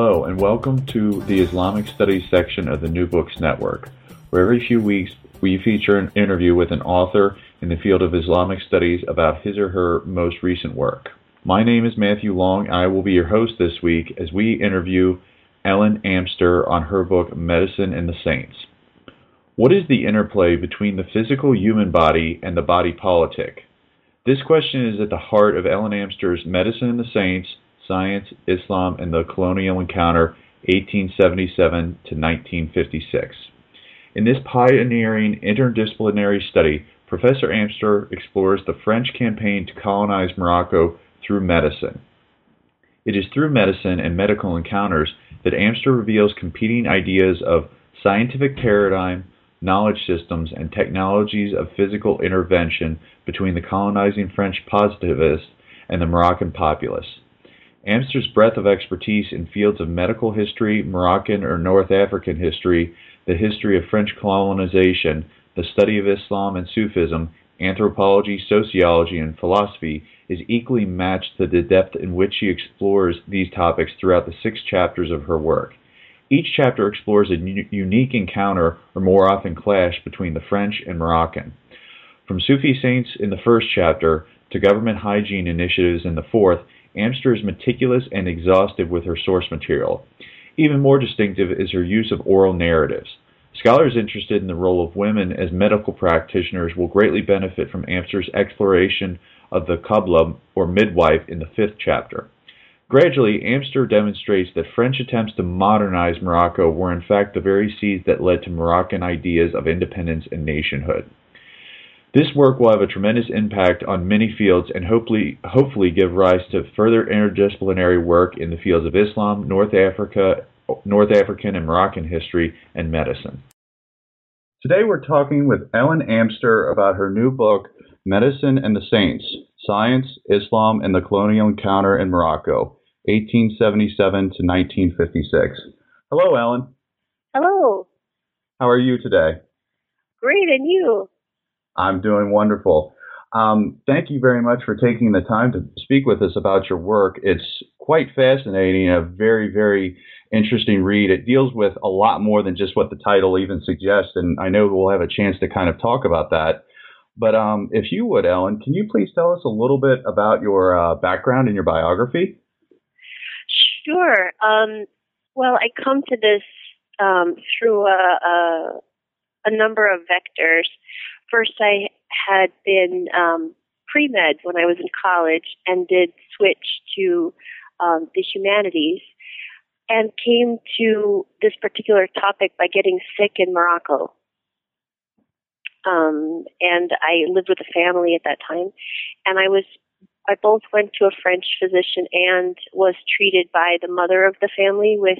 Hello, and welcome to the Islamic Studies section of the New Books Network, where every few weeks we feature an interview with an author in the field of Islamic studies about his or her most recent work. My name is Matthew Long, and I will be your host this week as we interview Ellen Amster on her book Medicine and the Saints. What is the interplay between the physical human body and the body politic? This question is at the heart of Ellen Amster's Medicine and the Saints Science, Islam, and the Colonial Encounter, 1877 to 1956. In this pioneering interdisciplinary study, Professor Amster explores the French campaign to colonize Morocco through medicine. It is through medicine and medical encounters that Amster reveals competing ideas of scientific paradigm, knowledge systems, and technologies of physical intervention between the colonizing French positivists and the Moroccan populace. Amster's breadth of expertise in fields of medical history, Moroccan or North African history, the history of French colonization, the study of Islam and Sufism, anthropology, sociology, and philosophy is equally matched to the depth in which she explores these topics throughout the six chapters of her work. Each chapter explores a unique encounter, or more often clash, between the French and Moroccan. From Sufi saints in the first chapter to government hygiene initiatives in the fourth, Amster is meticulous and exhaustive with her source material. Even more distinctive is her use of oral narratives. Scholars interested in the role of women as medical practitioners will greatly benefit from Amster's exploration of the Qabla, or midwife, in the fifth chapter. Gradually, Amster demonstrates that French attempts to modernize Morocco were in fact the very seeds that led to Moroccan ideas of independence and nationhood. This work will have a tremendous impact on many fields and hopefully, hopefully give rise to further interdisciplinary work in the fields of Islam, North Africa, North African and Moroccan history, and medicine. Today we're talking with Ellen Amster about her new book, Medicine and the Saints Science, Islam, and the Colonial Encounter in Morocco, 1877 to 1956. Hello, Ellen. Hello. How are you today? Great, and you? I'm doing wonderful. Um, thank you very much for taking the time to speak with us about your work. It's quite fascinating, a very, very interesting read. It deals with a lot more than just what the title even suggests, and I know we'll have a chance to kind of talk about that. But um, if you would, Ellen, can you please tell us a little bit about your uh, background and your biography? Sure. Um, well, I come to this um, through a, a, a number of vectors first I had been um, pre med when I was in college and did switch to um, the humanities and came to this particular topic by getting sick in Morocco. Um, and I lived with a family at that time, and I was I both went to a French physician and was treated by the mother of the family with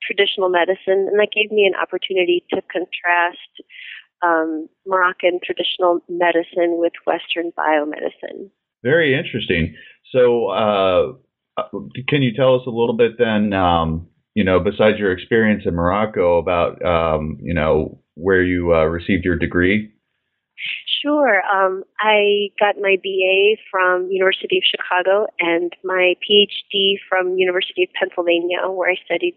traditional medicine, and that gave me an opportunity to contrast um, Moroccan traditional medicine with Western biomedicine. Very interesting. So, uh, can you tell us a little bit then, um, you know, besides your experience in Morocco, about, um, you know, where you uh, received your degree? Sure. Um, I got my BA from University of Chicago and my PhD from University of Pennsylvania, where I studied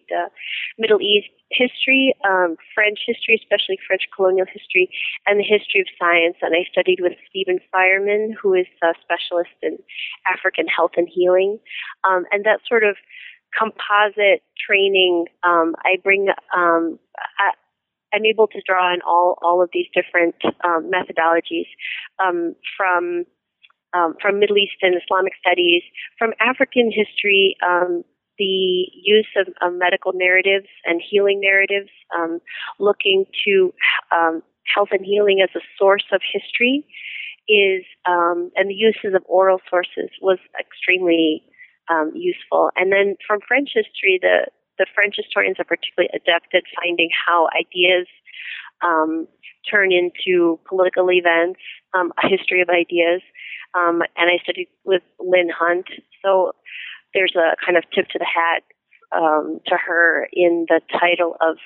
Middle East history, um, French history, especially French colonial history, and the history of science. And I studied with Steven Feierman, who is a specialist in African health and healing. Um, and that sort of composite training, um, I bring. Um, I, I'm able to draw on all all of these different um, methodologies um, from um, from Middle Eastern Islamic studies, from African history, um, the use of, of, medical narratives and healing narratives, um, looking to um, health and healing as a source of history, is and the uses of oral sources was extremely useful. And then from French history, the the French historians are particularly adept at finding how ideas um, turn into political events, um, a history of ideas. Um, and I studied with Lynn Hunt. So there's a kind of tip to the hat um, to her in the title of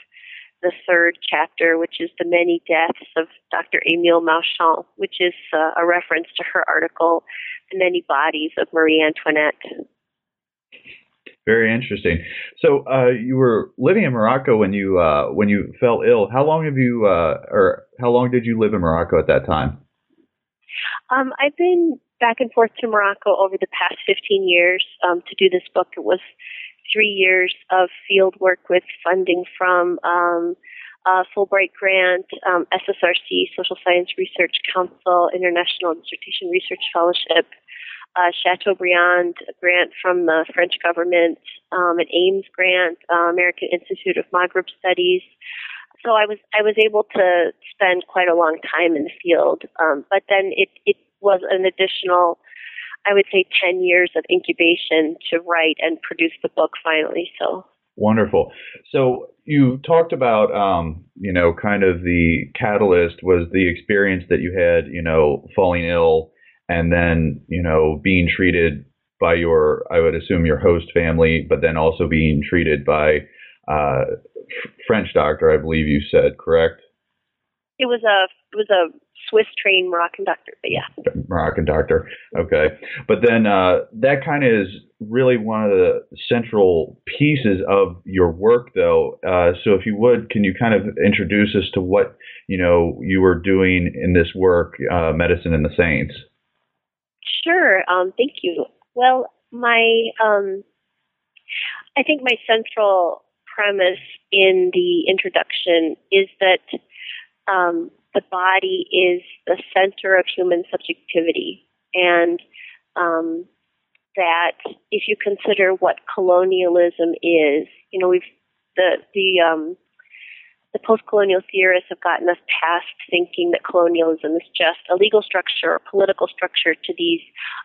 the third chapter, which is The Many Deaths of Dr. Emile Mauchamp, which is uh, a reference to her article, The Many Bodies of Marie Antoinette. Very interesting. So uh, you were living in Morocco when you uh, when you fell ill. How long have you uh, or how long did you live in Morocco at that time? Um, I've been back and forth to Morocco over the past 15 years um, to do this book. It was three years of field work with funding from um, Fulbright grant, um, SSRC, Social Science Research Council, International Dissertation Research Fellowship, uh, Chateaubriand grant from the French government, um, an AIMS grant, uh, American Institute of Maghreb Studies. So I was I was able to spend quite a long time in the field, um, but then it it was an additional, I would say, ten years of incubation to write and produce the book finally. So Wonderful. So you talked about, um, you know, kind of the catalyst was the experience that you had, you know, falling ill and then you know being treated by your I would assume your host family, but then also being treated by uh, French doctor, I believe you said, correct? It was a it was a Swiss trained Moroccan doctor, but yeah. Moroccan doctor. Okay. But then uh, that kind of is really one of the central pieces of your work, though. Uh, so if you would, can you kind of introduce us to what you know you were doing in this work, uh, Medicine and the Saints? Sure. Um, thank you. Well, my um, I think my central premise in the introduction is that um, the body is the center of human subjectivity, and um, that if you consider what colonialism is, you know, we've the the um, the post-colonial theorists have gotten us past thinking that colonialism is just a legal structure or political structure to these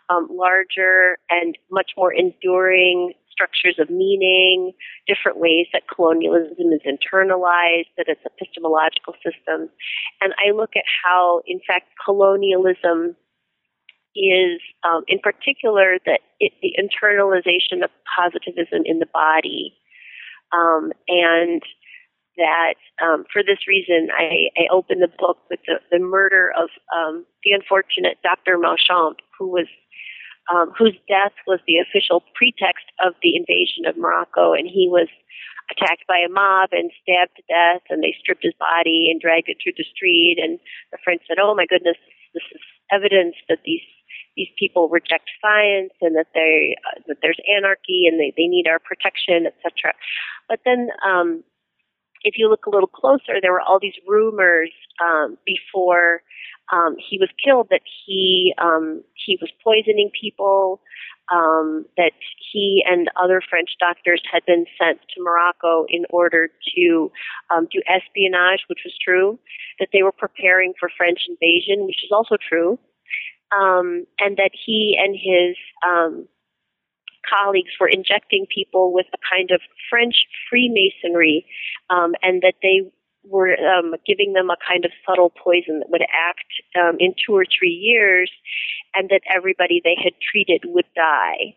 um, larger and much more enduring structures of meaning, different ways that colonialism is internalized, that it's epistemological systems. And I look at how, in fact, colonialism is, um, in particular, that it, the internalization of positivism in the body. Um, and that um, for this reason, I, I opened the book with the, the murder of um, the unfortunate Dr. Mauchamp, who was um, whose death was the official pretext of the invasion of Morocco, and he was attacked by a mob and stabbed to death, and they stripped his body and dragged it through the street. And the French said, "Oh my goodness, this is evidence that these these people reject science and that they uh, that there's anarchy and they, they need our protection, etc." But then um, if you look a little closer, there were all these rumors um, before um, he was killed that he um, he was poisoning people, um, that he and other French doctors had been sent to Morocco in order to um, do espionage, which was true, that they were preparing for French invasion, which is also true, um, and that he and his um, colleagues were injecting people with a kind of French Freemasonry, um, and that they were um, giving them a kind of subtle poison that would act um, in two or three years, and that everybody they had treated would die.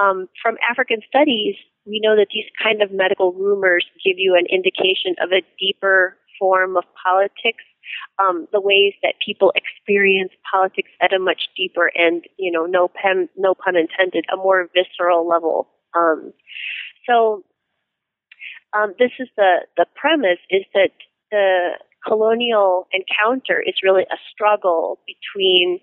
Um, from African studies, we know that these kind of medical rumors give you an indication of a deeper form of politics um, the ways that people experience politics at a much deeper and, you know, no pen, no pun intended, a more visceral level. Um, so um, this is the the premise is that the colonial encounter is really a struggle between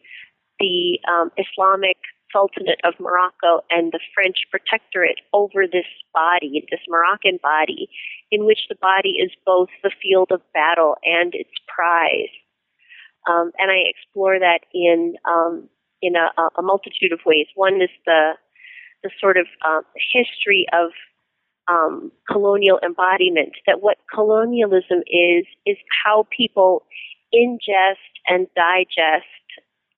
the um, Islamic Sultanate of Morocco and the French protectorate over this body, this Moroccan body, in which the body is both the field of battle and its prize. Um, and I explore that in um, in a, a, multitude of ways. One is the the sort of um, history of um, colonial embodiment. That what colonialism is is how people ingest and digest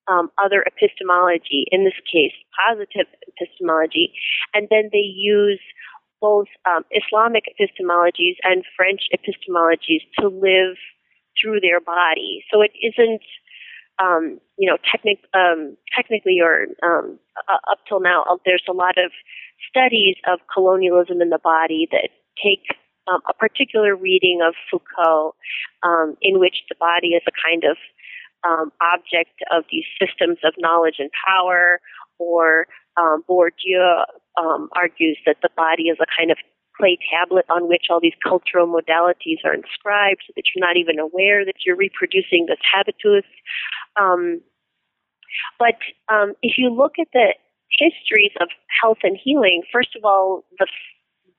um, other epistemology, in this case, positive epistemology, and then they use both um, Islamic epistemologies and French epistemologies to live through their body. So it isn't, um, you know, technic, um, technically or um, uh, up till now, uh, there's a lot of studies of colonialism in the body that take um, a particular reading of Foucault, um, in which the body is a kind of um, object of these systems of knowledge and power, or Um, Bourdieu um, argues that the body is a kind of clay tablet on which all these cultural modalities are inscribed so that you're not even aware that you're reproducing this habitus. Um, but um, if you look at the histories of health and healing, first of all, the,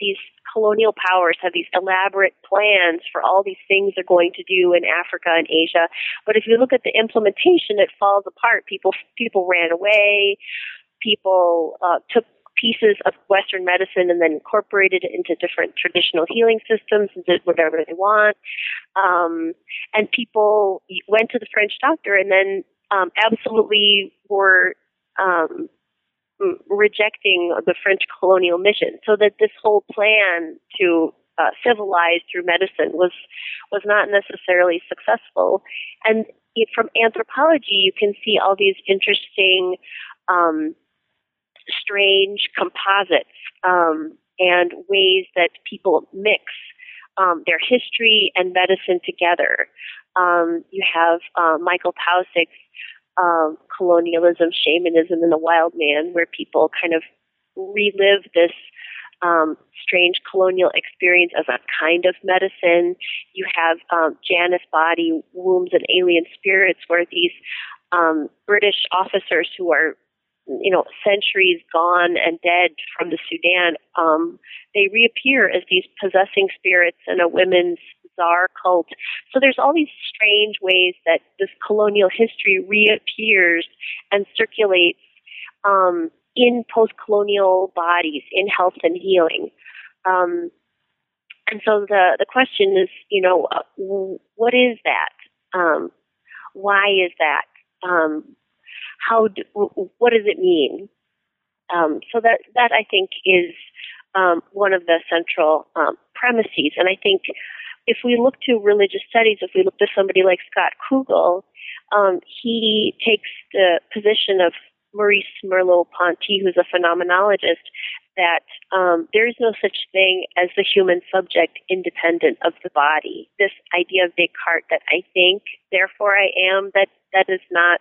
these colonial powers have these elaborate plans for all these things they're going to do in Africa and Asia. But if you look at the implementation, it falls apart. People people ran away. People uh, took pieces of Western medicine and then incorporated it into different traditional healing systems and did whatever they want. Um, and people went to the French doctor and then um, absolutely were um, rejecting the French colonial mission. So that this whole plan to uh, civilize through medicine was was not necessarily successful. And from anthropology, you can see all these interesting um, strange composites um, and ways that people mix um, their history and medicine together. Um, you have uh, Michael Taussig's um, colonialism, shamanism, and the wild man, where people kind of relive this um, strange colonial experience as a kind of medicine. You have um, Janice Boddy, wombs, and alien spirits, where these um, British officers who are you know, centuries gone and dead from the Sudan, um, they reappear as these possessing spirits in a women's zar cult. So there's all these strange ways that this colonial history reappears and circulates um, in post-colonial bodies in health and healing. Um, and so the the question is, you know, uh, what is that? Um, why is that? Um, how do, what does it mean? Um, so that that I think is um, one of the central um, premises, and I think if we look to religious studies, if we look to somebody like Scott Kugle, um, he takes the position of Maurice Merleau-Ponty, who's a phenomenologist, that um, there is no such thing as the human subject independent of the body. This idea of Descartes that I think, therefore I am, that that is not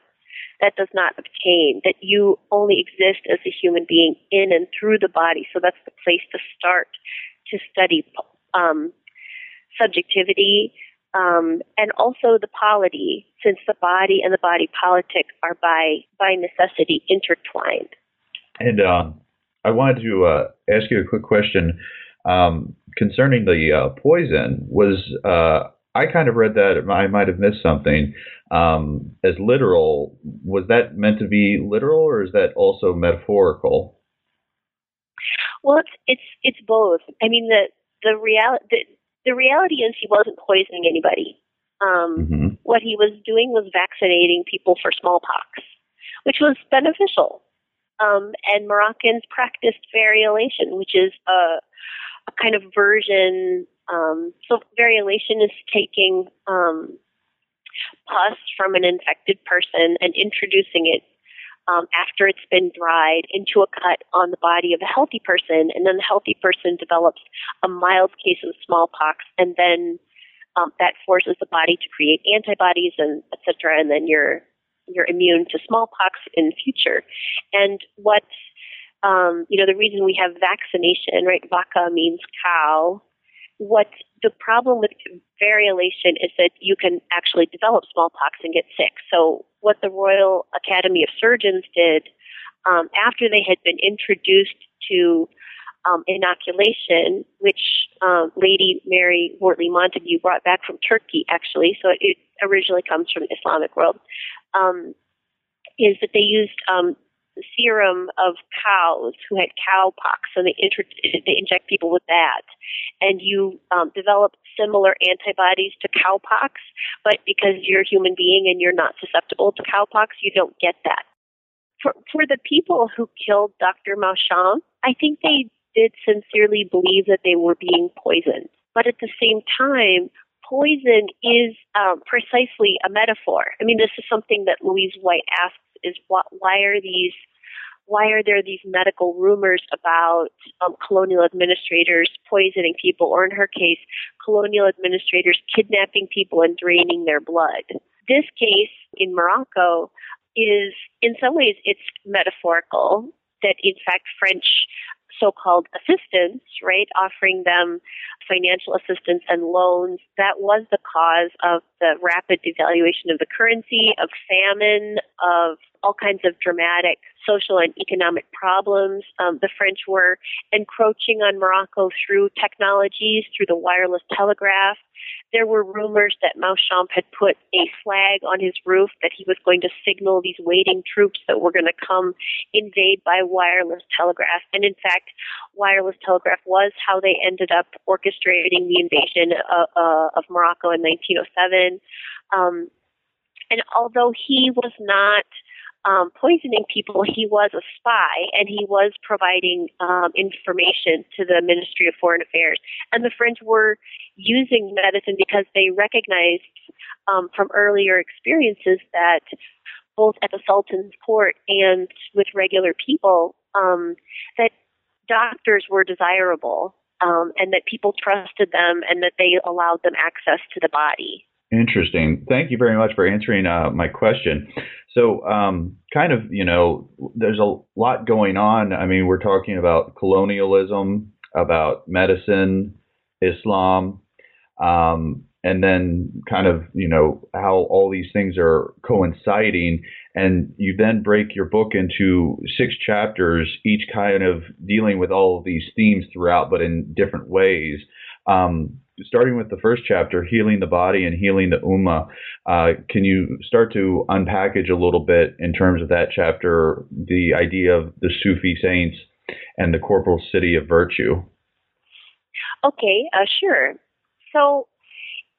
that does not obtain, that you only exist as a human being in and through the body. So that's the place to start to study um, subjectivity um, and also the polity, since the body and the body politic are by by necessity intertwined. And um, I wanted to uh, ask you a quick question um, concerning the uh, poison. Was uh, I kind of read that I might have missed something um, as literal. Was that meant to be literal, or is that also metaphorical? Well, it's it's it's both. I mean, the the reality the, reality is he wasn't poisoning anybody. Um, mm-hmm. What he was doing was vaccinating people for smallpox, which was beneficial. Um, and Moroccans practiced variolation, which is a, a kind of version um, so variolation is taking um, pus from an infected person and introducing it um, after it's been dried into a cut on the body of a healthy person, and then the healthy person develops a mild case of smallpox, and then um, that forces the body to create antibodies and et cetera, and then you're you're immune to smallpox in future. And what um, you know, the reason we have vaccination, right? Vaca means cow, what the problem with variolation is that you can actually develop smallpox and get sick. So what the Royal Academy of Surgeons did um, after they had been introduced to um, inoculation, which um, Lady Mary Wortley Montagu brought back from Turkey, actually, so it originally comes from the Islamic world, um, is that they used um, serum of cows who had cowpox, so they inter- they inject people with that, and you um, develop similar antibodies to cowpox, but because you're a human being and you're not susceptible to cowpox, you don't get that. For for the people who killed Dr. Mauchamp, I think they did sincerely believe that they were being poisoned, but at the same time, poison is um, precisely a metaphor. I mean, this is something that Luise White asks is what, why are these why are there these medical rumors about um, colonial administrators poisoning people, or in her case, colonial administrators kidnapping people and draining their blood? This case in Morocco is, in some ways, it's metaphorical that in fact French so-called assistance, right, offering them financial assistance and loans. That was the cause of the rapid devaluation of the currency, of famine, of all kinds of dramatic social and economic problems. Um, the French were encroaching on Morocco through technologies, through the wireless telegraph. There were rumors that Mauchamp had put a flag on his roof that he was going to signal these waiting troops that were going to come invade by wireless telegraph. And in fact, wireless telegraph was how they ended up orchestrating the invasion of, uh, uh, of Morocco in 1907. Um, and although he was not um, poisoning people, he was a spy and he was providing um, information to the Ministry of Foreign Affairs. And the French were using medicine because they recognized um, from earlier experiences that both at the Sultan's court and with regular people, um, that doctors were desirable um, and that people trusted them and that they allowed them access to the body. Interesting. Thank you very much for answering uh, my question. So, um, kind of, you know, there's a lot going on. I mean, we're talking about colonialism, about medicine, Islam, um, and then kind of, you know, how all these things are coinciding. And you then break your book into six chapters, each kind of dealing with all of these themes throughout, but in different ways. Um, starting with the first chapter, healing the body and healing the ummah, uh, can you start to unpackage a little bit in terms of that chapter, the idea of the Sufi saints and the corporal city of virtue? Okay, uh, sure. So,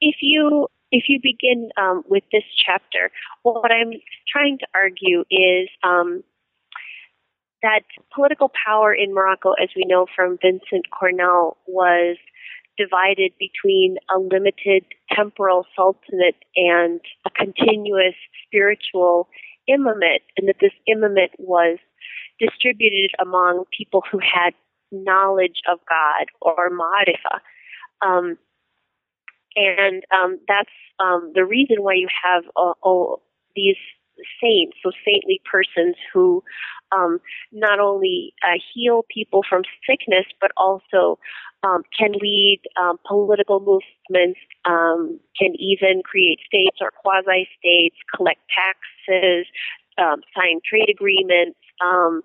if you if you begin um, with this chapter, what I'm trying to argue is um, that political power in Morocco, as we know from Vincent Cornell, was divided between a limited temporal sultanate and a continuous spiritual imamate, and that this imamate was distributed among people who had knowledge of God or marifa. Um, and um, that's um, the reason why you have uh, oh, these saints, so saintly persons who um, not only uh, heal people from sickness, but also um, can lead um, political movements, um, can even create states or quasi states, collect taxes, um, sign trade agreements, um,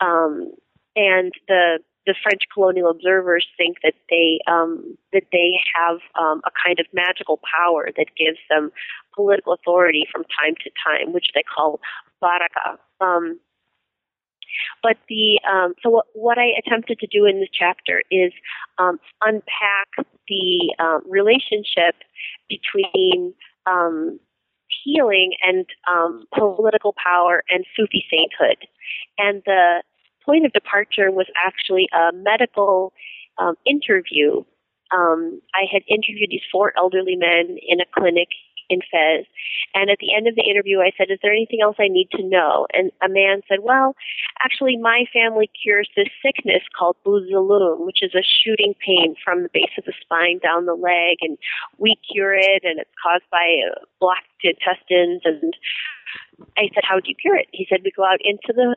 um, and the the French colonial observers think that they um, that they have um, a kind of magical power that gives them political authority from time to time, which they call baraka. Um, but the um, so what, what I attempted to do in this chapter is um, unpack the uh, relationship between um, healing and um, political power and Sufi sainthood, and the point of departure was actually a medical um, interview. Um, I had interviewed these four elderly men in a clinic in Fez. And at the end of the interview, I said, Is there anything else I need to know? And a man said, Well, actually, my family cures this sickness called bouzouloum, which is a shooting pain from the base of the spine down the leg. And we cure it, and it's caused by uh, blocked intestines. And I said, How do you cure it? He said, We go out into the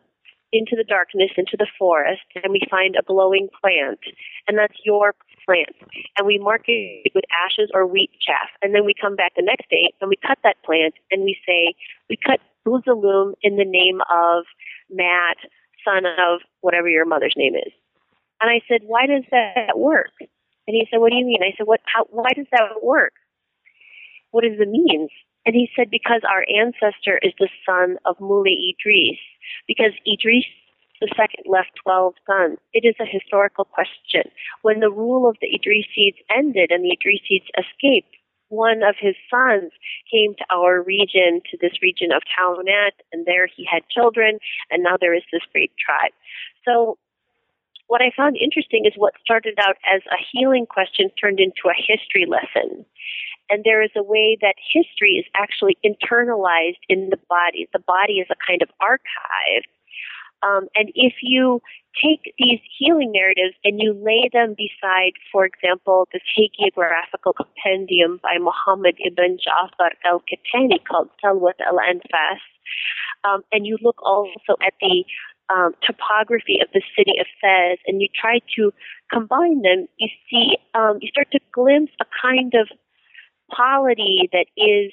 into the darkness, into the forest, and we find a glowing plant, and that's your plant. And we mark it with ashes or wheat chaff, and then we come back the next day and we cut that plant, and we say we cut bouzouloum in the name of Matt, son of whatever your mother's name is. And I said, why does that work? And he said, what do you mean? I said, what? How, why does that work? What is the means? And he said, because our ancestor is the son of Moulay Idris, because Idris the second left 12 sons. It is a historical question. When the rule of the Idrisids ended and the Idrisids escaped, one of his sons came to our region, to this region of Taounate, and there he had children, and now there is this great tribe. So what I found interesting is what started out as a healing question turned into a history lesson. And there is a way that history is actually internalized in the body. The body is a kind of archive. Um, and if you take these healing narratives and you lay them beside, for example, this hagiographical compendium by Muhammad ibn Ja'far al-Kattani called Salwat al-Anfas, um, and you look also at the um, topography of the city of Fez and you try to combine them, you see, um, you start to glimpse a kind of polity that is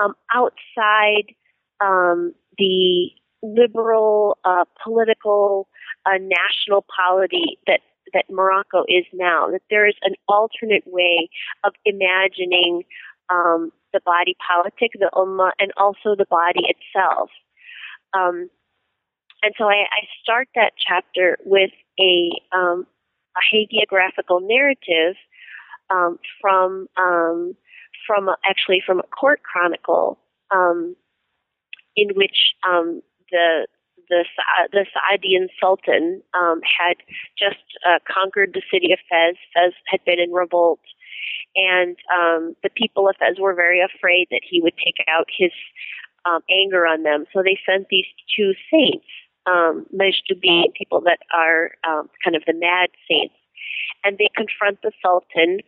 um, outside um, the liberal uh, political uh, national polity that that Morocco is now. That there is an alternate way of imagining um, the body politic, the ummah, and also the body itself. Um, and so I, I, start that chapter with a, um, a hagiographical narrative um, from from actually from a court chronicle um, in which um, the the the Saadian Sultan um, had just uh, conquered the city of Fez. Fez had been in revolt, and um, the people of Fez were very afraid that he would take out his um, anger on them. So they sent these two saints, um, Majdubi, people that are um, kind of the mad saints, and they confront the Sultan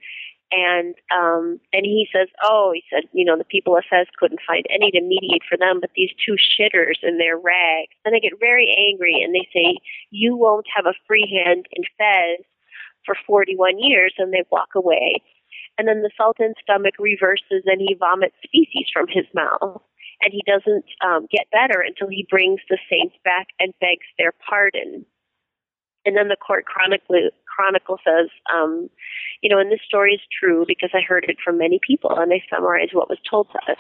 and um and he says oh he said you know the people of fez couldn't find any to mediate for them but these two shitters in their rags. And they get very angry and they say you won't have a free hand in fez for 41 years. And they walk away. And then the sultan's stomach reverses and he vomits feces from his mouth. And he doesn't um, get better until he brings the saints back and begs their pardon. And then the court chronicle, chronicle says, um, you know, and this story is true because I heard it from many people, and they summarize what was told to us.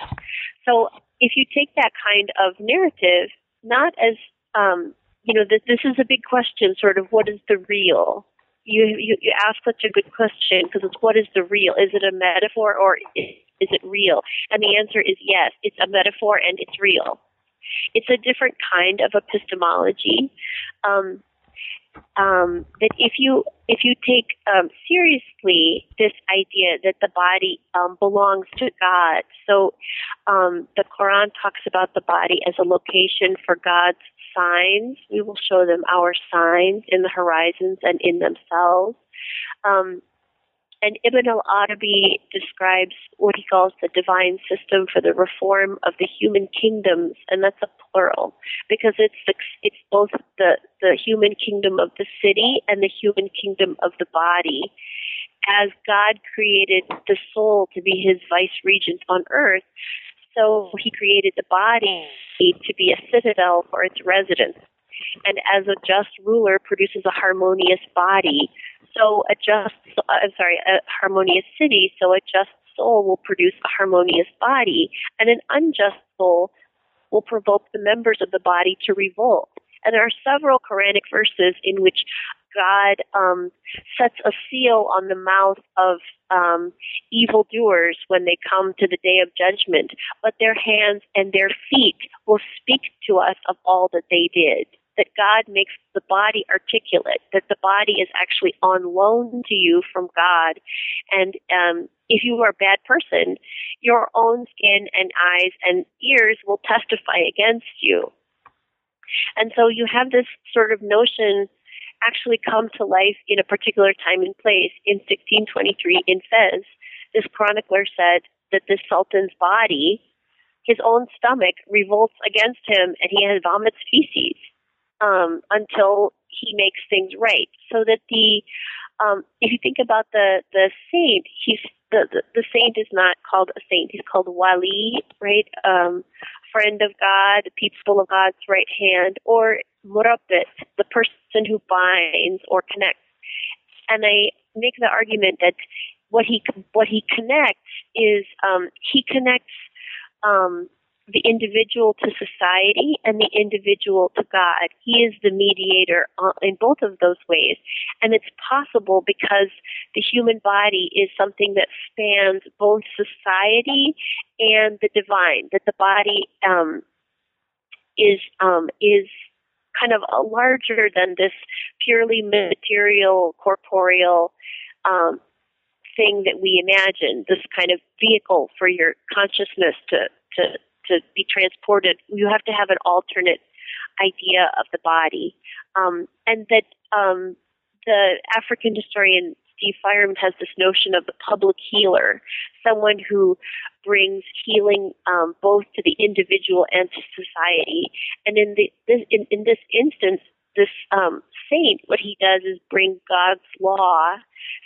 So if you take that kind of narrative, not as, um, you know, this, this is a big question, sort of, what is the real? You, you, you ask such a good question because it's what is the real? Is it a metaphor or is, is it real? And the answer is yes, it's a metaphor and it's real. It's a different kind of epistemology. Um, um, that if you if you take um, seriously this idea that the body um, belongs to God, so um, the Quran talks about the body as a location for God's signs. We will show them our signs in the horizons and in themselves. And Ibn al Arabi describes what he calls the divine system for the reform of the human kingdoms, and that's a plural because it's the, it's both the the human kingdom of the city and the human kingdom of the body. As God created the soul to be His vice regent on earth, so He created the body to be a citadel for its residence. And as a just ruler produces a harmonious body, so a just, uh, I'm sorry, a harmonious city, so a just soul will produce a harmonious body, and an unjust soul will provoke the members of the body to revolt. And there are several Quranic verses in which God um, sets a seal on the mouth of um, evildoers when they come to the day of judgment, but their hands and their feet will speak to us of all that they did that God makes the body articulate, that the body is actually on loan to you from God. And um, if you are a bad person, your own skin and eyes and ears will testify against you. And so you have this sort of notion actually come to life in a particular time and place. In 1623 in Fez, this chronicler said that the Sultan's body, his own stomach, revolts against him and he has vomits feces um, until he makes things right. So that the um, if you think about the the saint, he's the, the, the saint is not called a saint. He's called wali, right? Um, friend of God, people of God's right hand, or murabbit, the person who binds or connects. And I make the argument that what he what he connects is um, he connects um, the individual to society and the individual to God. He is the mediator in both of those ways. And it's possible because the human body is something that spans both society and the divine, that the body um, is um, is kind of larger than this purely material, corporeal um, thing that we imagine, this kind of vehicle for your consciousness to, to to be transported, you have to have an alternate idea of the body. Um, and that um, the African historian Steve Feierman has this notion of the public healer, someone who brings healing um, both to the individual and to society. And in the this, in, in this instance, this um, saint, what he does is bring God's law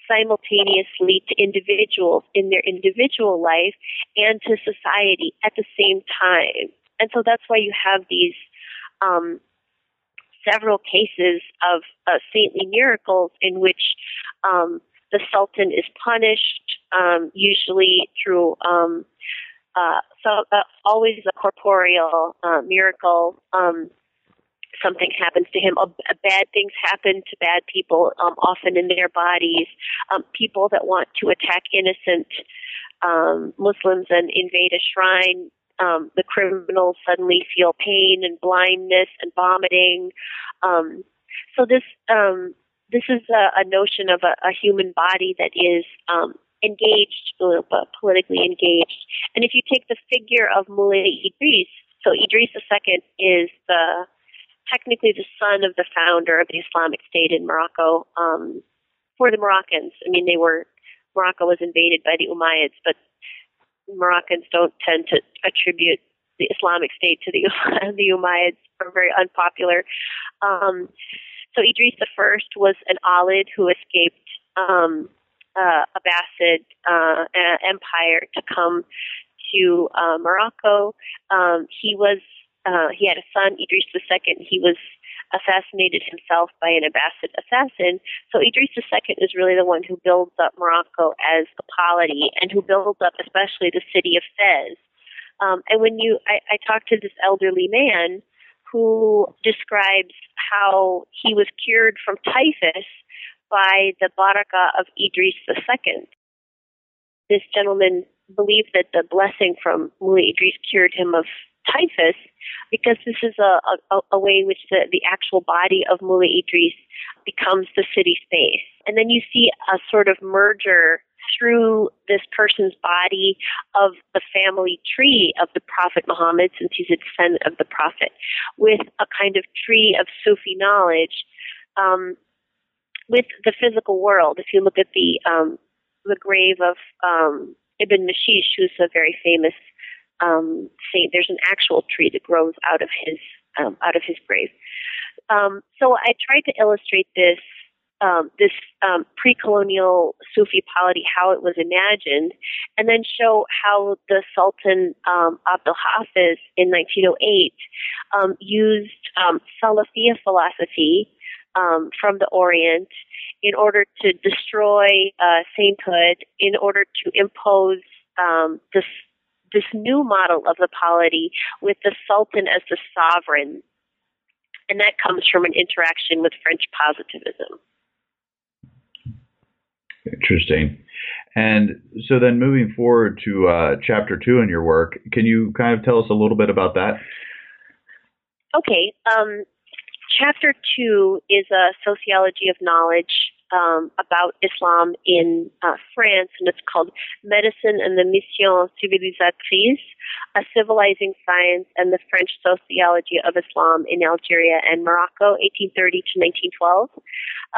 simultaneously to individuals in their individual life and to society at the same time. And so that's why you have these um, several cases of uh, saintly miracles in which um, the Sultan is punished, um, usually through um, uh, so uh, always a corporeal uh, miracle. Um, something happens to him. bad things happen to bad people, um, often in their bodies. Um, people that want to attack innocent um, Muslims and invade a shrine um, the criminals suddenly feel pain and blindness and vomiting. Um, so this um, this is a, a notion of a, a human body that is um, engaged, politically engaged. And if you take the figure of Moulay Idris, so Idris II is the technically the son of the founder of the Islamic State in Morocco. Um, for the Moroccans, I mean, they were Morocco was invaded by the Umayyads, but Moroccans don't tend to attribute the Islamic State to the the Umayyads. Are very unpopular. Um, so Idris I was an Alid who escaped um, uh, Abbasid uh, Empire to come to uh, Morocco. Um, he was uh, he had a son, Idris II. He was assassinated himself by an Abbasid assassin. So Idris II is really the one who builds up Morocco as a polity and who builds up especially the city of Fez. Um, and when you, I, I talked to this elderly man who describes how he was cured from typhus by the baraka of Idris II. This gentleman believed that the blessing from Moulay Idris cured him of typhus because this is a, a, a way in which the, the actual body of Moulay Idris becomes the city space. And then you see a sort of merger through this person's body of the family tree of the Prophet Muhammad, since he's a descendant of the Prophet, with a kind of tree of Sufi knowledge um, with the physical world. If you look at the um, the grave of um, Ibn Mashish, who's a very famous um, saint. There's an actual tree that grows out of his um, out of his grave. Um, so I tried to illustrate this um, this um, pre-colonial Sufi polity, how it was imagined, and then show how the Sultan um, Abdul Hafiz in 1908 um, used um, Salafia philosophy um, from the Orient in order to destroy uh, sainthood, in order to impose um, this this new model of the polity with the Sultan as the sovereign. And that comes from an interaction with French positivism. Interesting. And so then moving forward to uh, chapter two in your work, can you kind of tell us a little bit about that? Okay. Um, chapter two is a sociology of knowledge um, about Islam in uh, France, and it's called Medicine and the Mission Civilisatrice, a civilizing science and the French sociology of Islam in Algeria and Morocco, 1830 to 1912.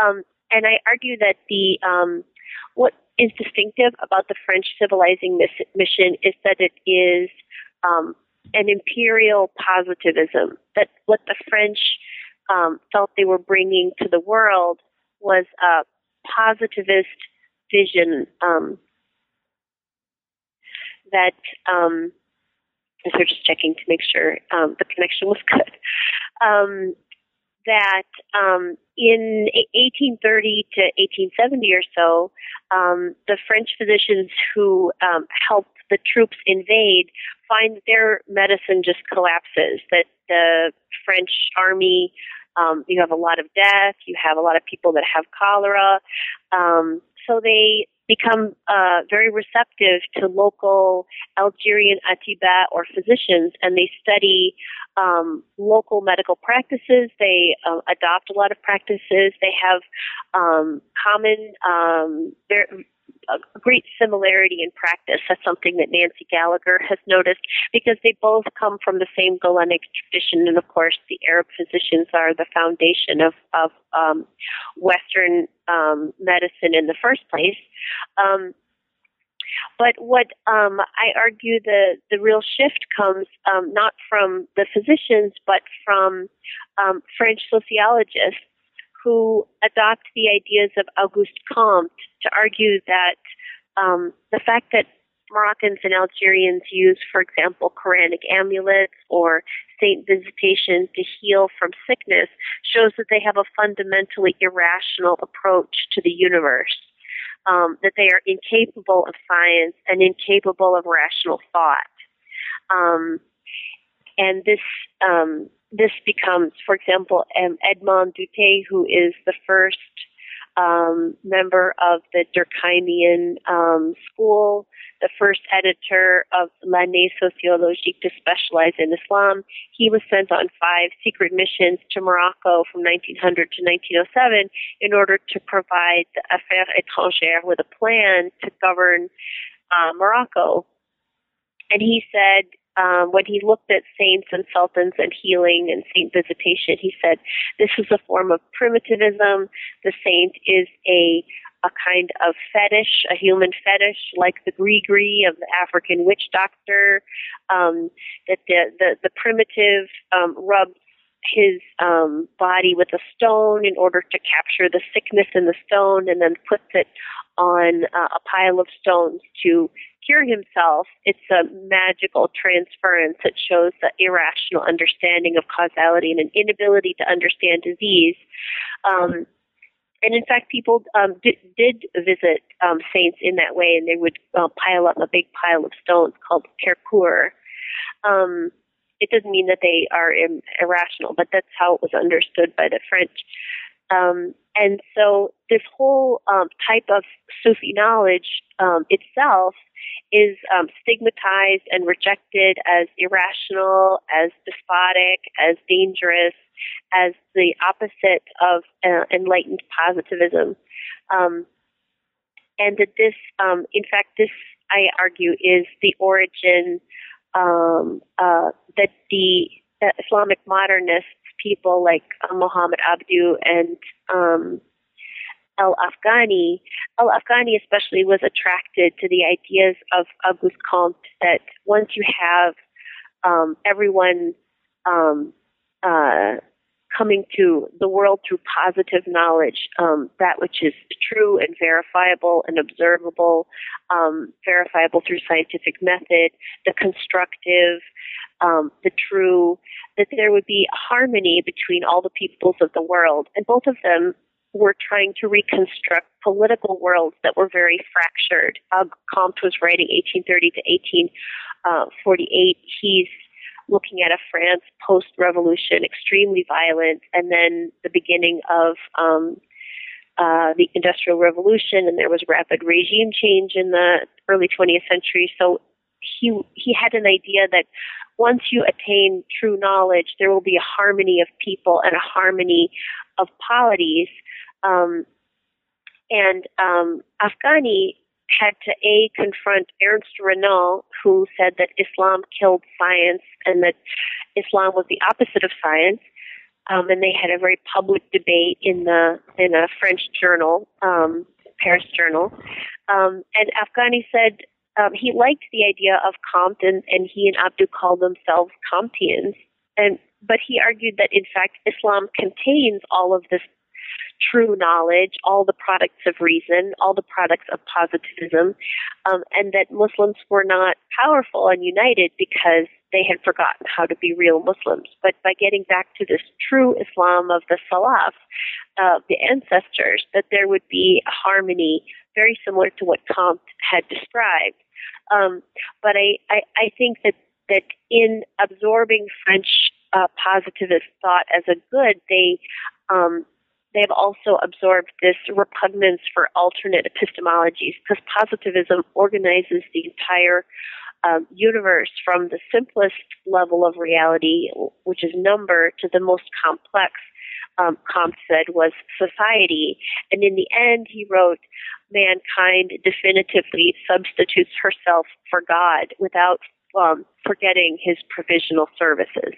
Um, and I argue that the um, what is distinctive about the French civilizing miss- mission is that it is um, an imperial positivism. That what the French um, felt they were bringing to the world was a positivist vision um, that um, so we're just checking to make sure um, the connection was good. Um, that um, in 1830 to 1870 or so, um, the French physicians who um, helped the troops invade find their medicine just collapses, that the French army um, you have a lot of death. You have a lot of people that have cholera. Um, so they become uh, very receptive to local Algerian atiba or physicians, and they study um, local medical practices. They uh, adopt a lot of practices. They have um, common, um, a great similarity in practice. That's something that Nancy Gallagher has noticed because they both come from the same Galenic tradition, and of course, the Arab physicians are the foundation of of um, Western um, medicine in the first place. Um, but what um, I argue the the real shift comes um, not from the physicians, but from um, French sociologists who adopt the ideas of Auguste Comte to argue that um, the fact that Moroccans and Algerians use, for example, Quranic amulets or saint visitation to heal from sickness shows that they have a fundamentally irrational approach to the universe. Um, that they are incapable of science and incapable of rational thought. Um, and this um, this becomes, for example, um, Edmond Doutté, who is the first um, member of the Durkheimian um, school, the first editor of L'Année Sociologique to specialize in Islam. He was sent on five secret missions to Morocco from 1900 to 1907 in order to provide the Affaires étrangères with a plan to govern uh, Morocco. And he said um, when he looked at saints and sultans and healing and saint visitation, he said, this is a form of primitivism. The saint is a a kind of fetish, a human fetish, like the gree of the African witch doctor. Um, that the the, the primitive um, rubs his um, body with a stone in order to capture the sickness in the stone, and then puts it on uh, a pile of stones to cure himself, it's a magical transference that shows the irrational understanding of causality and an inability to understand disease. Um, and in fact, people um, did, did visit um, saints in that way, and they would uh, pile up a big pile of stones called kerkur. Um, it doesn't mean that they are Im- irrational, but that's how it was understood by the French. Um, and so this whole um, type of Sufi knowledge um, itself is um, stigmatized and rejected as irrational, as despotic, as dangerous, as the opposite of uh, enlightened positivism. Um, and that this, um, in fact, this, I argue, is the origin um, uh, that the uh, Islamic modernists, people like uh, Muhammad Abduh and um, Al Afghani, Al Afghani especially was attracted to the ideas of Auguste Comte that once you have um, everyone um, uh, coming to the world through positive knowledge, um, that which is true and verifiable and observable, um, verifiable through scientific method, the constructive, um, the true, that there would be harmony between all the peoples of the world. And both of them were trying to reconstruct political worlds that were very fractured. Uh, Comte was writing 1830 to 1848. He's looking at a France post-revolution, extremely violent, and then the beginning of um, uh, the Industrial Revolution, and there was rapid regime change in the early 20th century. So he he had an idea that once you attain true knowledge, there will be a harmony of people and a harmony of polities um, and um, Afghani had to a confront Ernst Renan, who said that Islam killed science and that Islam was the opposite of science. Um, and they had a very public debate in the in a French journal, um, Paris journal. Um, and Afghani said um, he liked the idea of Comte, and, and he and Abduh called themselves Comteans. And but he argued that in fact Islam contains all of this true knowledge, all the products of reason, all the products of positivism, um, and that Muslims were not powerful and united because they had forgotten how to be real Muslims. But by getting back to this true Islam of the Salaf, uh, the ancestors, that there would be a harmony very similar to what Comte had described. Um, but I, I, I think that that in absorbing French uh, positivist thought as a good, they um, they've also absorbed this repugnance for alternate epistemologies because positivism organizes the entire um, universe from the simplest level of reality, which is number, to the most complex, um, Comte said, was society. And in the end, he wrote, mankind definitively substitutes herself for God without um, forgetting his provisional services.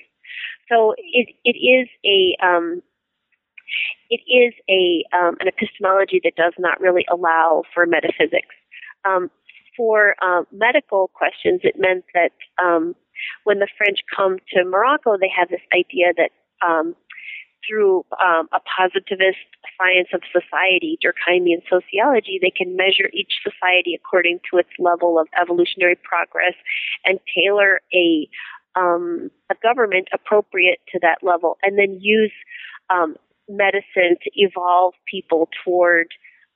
So it, it is a um, it is a um, an epistemology that does not really allow for metaphysics. Um, for uh, medical questions, it meant that um, when the French come to Morocco, they have this idea that um, through um, a positivist science of society, Durkheimian sociology, they can measure each society according to its level of evolutionary progress and tailor a um, a government appropriate to that level, and then use um, medicine to evolve people toward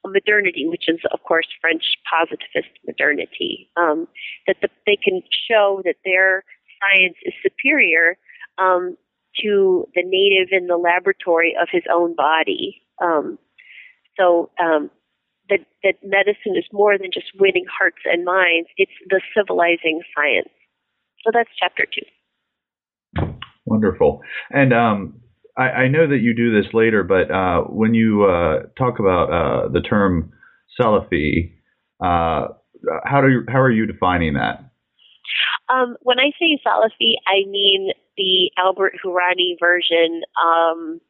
modernity, which is, of course, French positivist modernity. Um, that the, they can show that their science is superior um, to the native in the laboratory of his own body. Um, so um, that that medicine is more than just winning hearts and minds; it's the civilizing science. So that's chapter two. Wonderful. And um, I, I, know that you do this later, but uh, when you uh, talk about uh, the term Salafi, uh, how do you, how are you defining that? Um, when I say Salafi, I mean the Albert Hourani version um,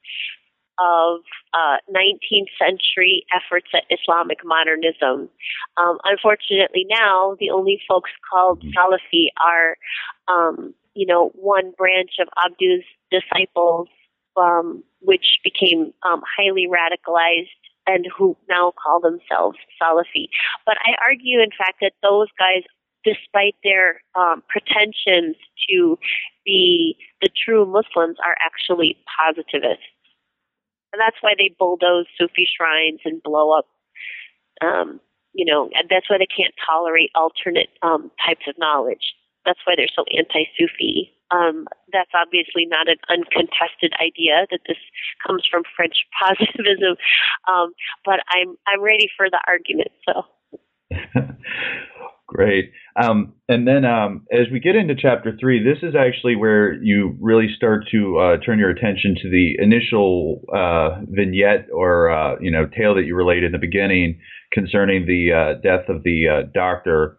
of uh, 19th century efforts at Islamic modernism. Um, unfortunately, now the only folks called mm-hmm. Salafi are, um, you know, one branch of Abduh's disciples, um, which became um, highly radicalized and who now call themselves Salafi. But I argue, in fact, that those guys despite their um, pretensions to be the true Muslims, are actually positivists. And that's why they bulldoze Sufi shrines and blow up, um, you know, and that's why they can't tolerate alternate um, types of knowledge. That's why they're so anti-Sufi. Um, that's obviously not an uncontested idea that this comes from French positivism, um, but I'm I'm ready for the argument. So. Great. Um, and then um, as we get into chapter three, this is actually where you really start to uh, turn your attention to the initial uh, vignette or uh, you know tale that you related in the beginning concerning the uh, death of the uh, doctor.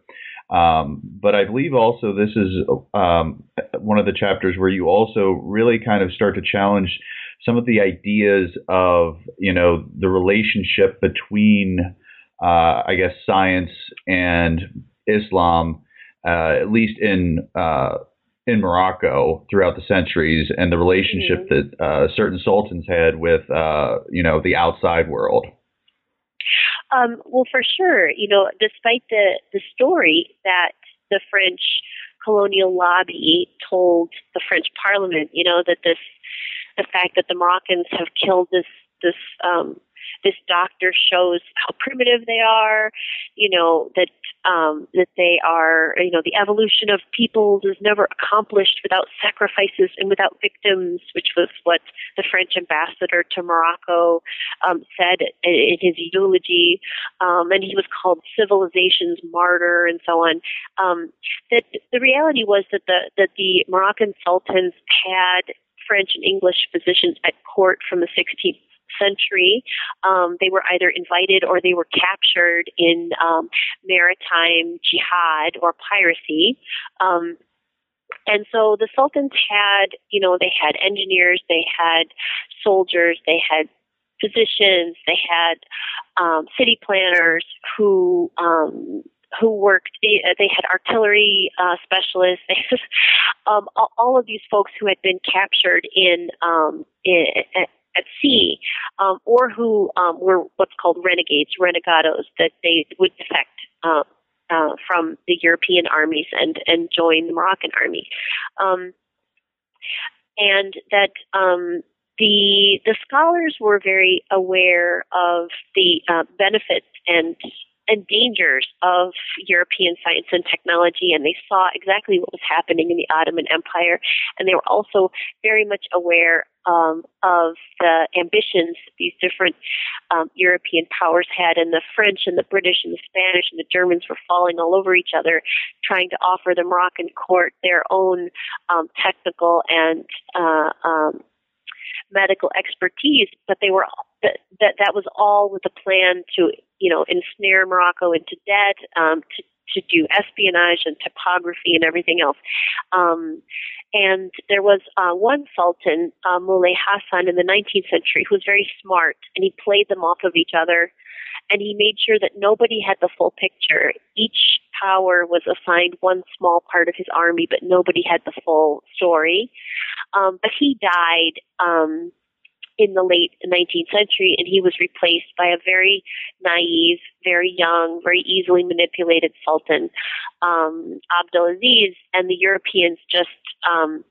Um, but I believe also this is um, one of the chapters where you also really kind of start to challenge some of the ideas of you know the relationship between uh, I guess science and Islam, uh, at least in uh, in Morocco throughout the centuries, and the relationship mm-hmm. that uh, certain sultans had with uh, you know the outside world. Um, well, for sure, you know, despite the the story that the French colonial lobby told the French Parliament, you know, that this the fact that the Moroccans have killed this this um, this doctor shows how primitive they are, you know, that um, that they are, you know, the evolution of peoples is never accomplished without sacrifices and without victims, which was what the French ambassador to Morocco um, said in his eulogy. Um, and he was called civilization's martyr and so on. Um, that the reality was that the that the Moroccan sultans had French and English physicians at court from the 16th century. Um, they were either invited or they were captured in um, maritime jihad or piracy. Um, and so the sultans had, you know, they had engineers, they had soldiers, they had physicians, they had um, city planners who um, who worked. They, they had artillery uh, specialists. um, all, all of these folks who had been captured in, um, in at sea, um, or who um, were what's called renegades, renegados, that they would defect uh, uh, from the European armies and and join the Moroccan army, um, and that um, the the scholars were very aware of the uh, benefits and and dangers of European science and technology, and they saw exactly what was happening in the Ottoman Empire, and they were also very much aware um, of the ambitions these different um, European powers had, and the French and the British and the Spanish and the Germans were falling all over each other, trying to offer the Moroccan court their own um, technical and uh, um, medical expertise, but they were that that that was all with a plan to you know ensnare Morocco into debt, um, to to do espionage and topography and everything else. Um, and there was uh, one sultan, uh, Moulay Hassan, in the 19th century who was very smart, and he played them off of each other, and he made sure that nobody had the full picture. Each power was assigned one small part of his army, but nobody had the full story. Um, but he died um, in the late 19th century, and he was replaced by a very naive, very young, very easily manipulated sultan, um, Abdulaziz, and the Europeans just um,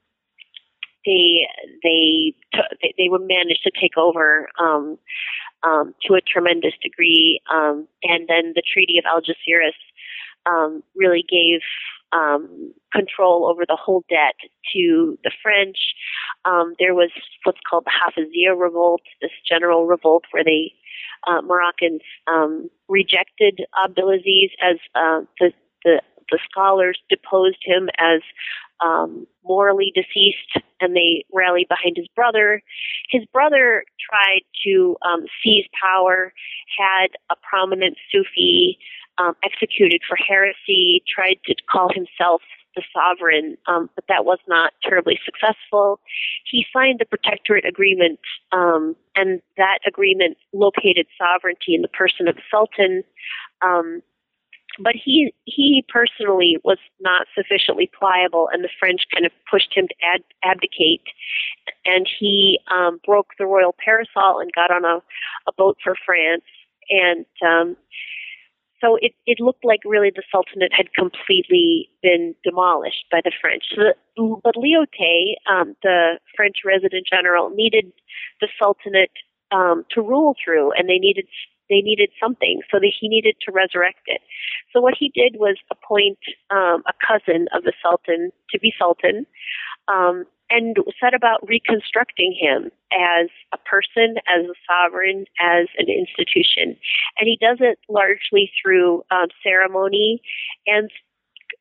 they they they, were managed to take over um, um, to a tremendous degree, um, and then the Treaty of Algeciras um, really gave um, control over the whole debt to the French. Um, there was what's called the Hafizia revolt, this general revolt where the uh, Moroccans um, rejected Abdulaziz as uh, the, the the scholars deposed him as um, morally deceased, and they rallied behind his brother. His brother tried to um, seize power, had a prominent Sufi um, executed for heresy, tried to call himself the sovereign, um, but that was not terribly successful. He signed the Protectorate Agreement, um, and that agreement located sovereignty in the person of the Sultan. Um, but he he personally was not sufficiently pliable, and the French kind of pushed him to ad, abdicate. And he um, broke the royal parasol and got on a, a boat for France. And um, so it, it looked like really the Sultanate had completely been demolished by the French. So but Lyautey, um, the French resident general, needed the Sultanate um, to rule through, and they needed they needed something, so that he needed to resurrect it. So what he did was appoint um, a cousin of the Sultan to be Sultan, um, and set about reconstructing him as a person, as a sovereign, as an institution. And he does it largely through um, ceremony and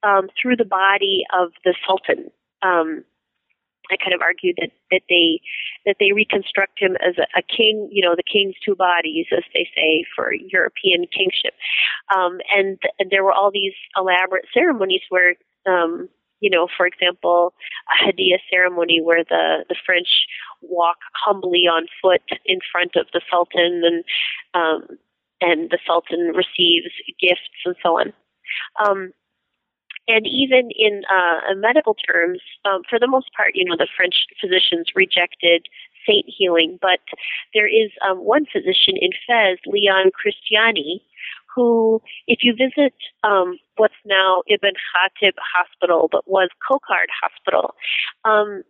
um, through the body of the Sultan. Um, I kind of argue that, that they that they reconstruct him as a, a, king, you know, the king's two bodies, as they say, for European kingship. Um, and, and there were all these elaborate ceremonies where um, you know, for example, a Hadiya ceremony where the, the French walk humbly on foot in front of the Sultan and, um, and the Sultan receives gifts and so on. Um, and even in uh, medical terms, um, for the most part, you know, the French physicians rejected saint healing, but there is um, one physician in Fez, Leon Christiani, who, if you visit um, what's now Ibn Khatib Hospital, but was Cocard Hospital, um,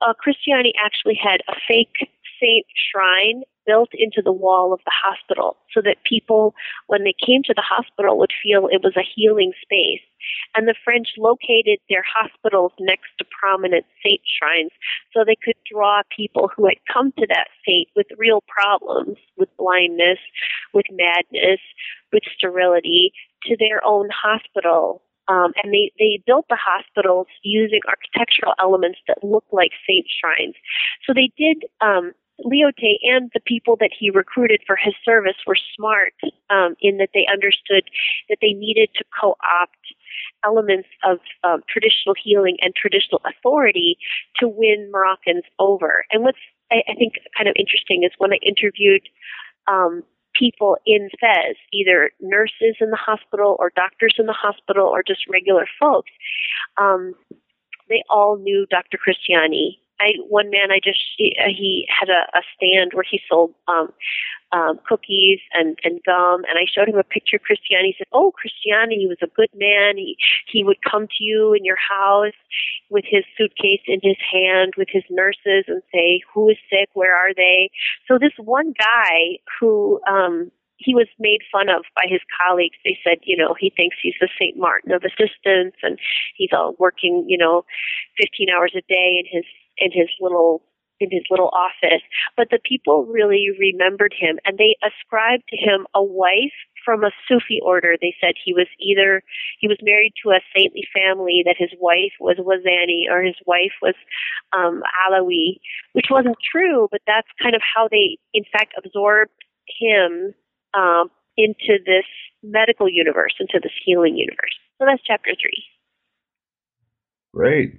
uh, Christiani actually had a fake saint shrine built into the wall of the hospital so that people, when they came to the hospital, would feel it was a healing space. And the French located their hospitals next to prominent saint shrines so they could draw people who had come to that saint with real problems, with blindness, with madness, with sterility, to their own hospital um, and they, they built the hospitals using architectural elements that look like saint shrines. So they did um, Lyautey and the people that he recruited for his service were smart um, in that they understood that they needed to co-opt elements of um, traditional healing and traditional authority to win Moroccans over. And what's I, I think kind of interesting is when I interviewed um, people in Fez, either nurses in the hospital or doctors in the hospital or just regular folks, um, they all knew Dr. Christiani I one man I just he, uh, he had a, a stand where he sold um um cookies and and gum and I showed him a picture of Christiani. He said, "Oh, Christiani, he was a good man. He he would come to you in your house with his suitcase in his hand with his nurses and say, "Who is sick? Where are they?" So this one guy who um he was made fun of by his colleagues. They said, you know, he thinks he's the Saint Martin of assistance, and he's all working, you know, 15 hours a day in his in his little in his little office. But the people really remembered him, and they ascribed to him a wife from a Sufi order. They said he was either he was married to a saintly family that his wife was Wazani or his wife was um, Alawi, which wasn't true, but that's kind of how they, in fact, absorbed him um, into this medical universe, into this healing universe. So that's chapter three. Great.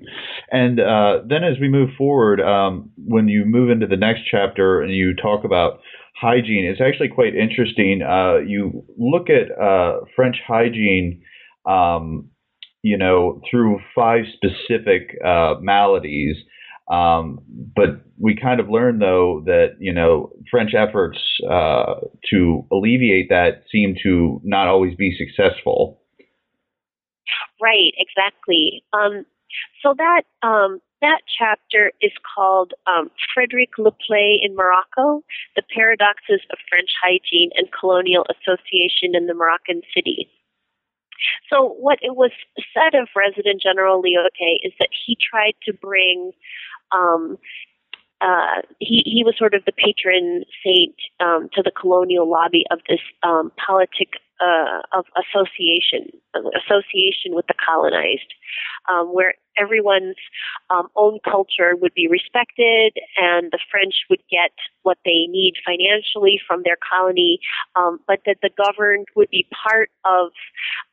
And uh, then as we move forward, um, when you move into the next chapter and you talk about hygiene, it's actually quite interesting. Uh, you look at uh, French hygiene, um, you know, through five specific uh, maladies. Um, but we kind of learned, though, that you know French efforts uh, to alleviate that seem to not always be successful. Right, exactly. Um, so that um, that chapter is called um, Frederick Le Play in Morocco: The Paradoxes of French Hygiene and Colonial Association in the Moroccan City. So, what it was said of Resident General Lyautey is that he tried to bring um, uh, he he was sort of the patron saint um, to the colonial lobby of this um, politic uh, of association, association with the colonized, um, where everyone's um, own culture would be respected, and the French would get what they need financially from their colony, um, but that the governed would be part of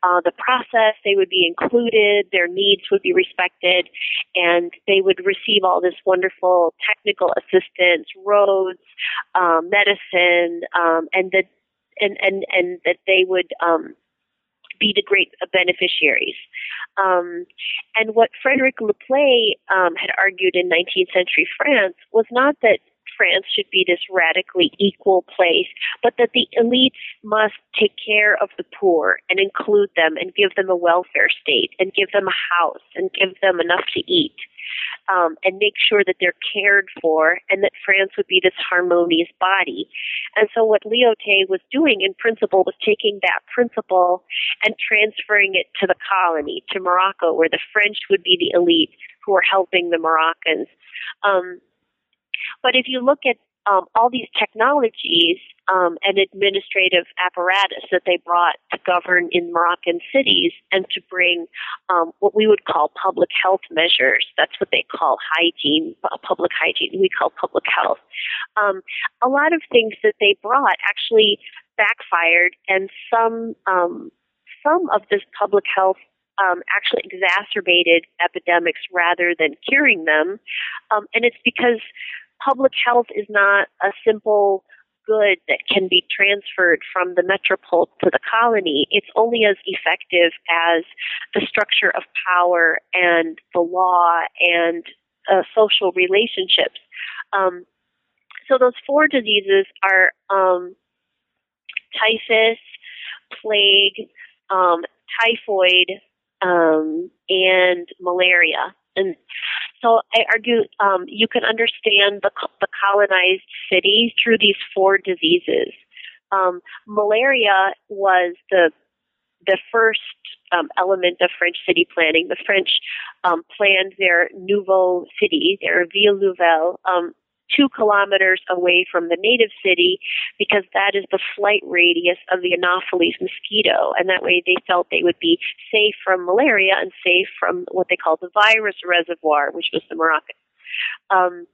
uh, the process. They would be included. Their needs would be respected, and they would receive all this wonderful technical assistance, roads, um, medicine, um, and that and and and that they would um, be the great beneficiaries. Um, and what Frederick Le Play um, had argued in 19th century France was not that France should be this radically equal place, but that the elites must take care of the poor and include them and give them a welfare state and give them a house and give them enough to eat um, and make sure that they're cared for and that France would be this harmonious body. And so what Lyautey was doing in principle was taking that principle and transferring it to the colony, to Morocco, where the French would be the elite who are helping the Moroccans. Um, but if you look at um, all these technologies um, and administrative apparatus that they brought to govern in Moroccan cities and to bring um, what we would call public health measures. That's what they call hygiene, public hygiene. We call public health. Um, a lot of things that they brought actually backfired, and some um, some of this public health um, actually exacerbated epidemics rather than curing them. Um, and it's because public health is not a simple good that can be transferred from the metropole to the colony. It's only as effective as the structure of power and the law and uh, social relationships. Um, so those four diseases are um, typhus, plague, um, typhoid, um, and malaria. And so I argue um, you can understand the, the colonized city through these four diseases. Um, malaria was the the first um, element of French city planning. The French um, planned their nouveau city, their ville nouvelle, um, two kilometers away from the native city because that is the flight radius of the Anopheles mosquito. And that way they felt they would be safe from malaria and safe from what they called the virus reservoir, which was the Moroccan. Um,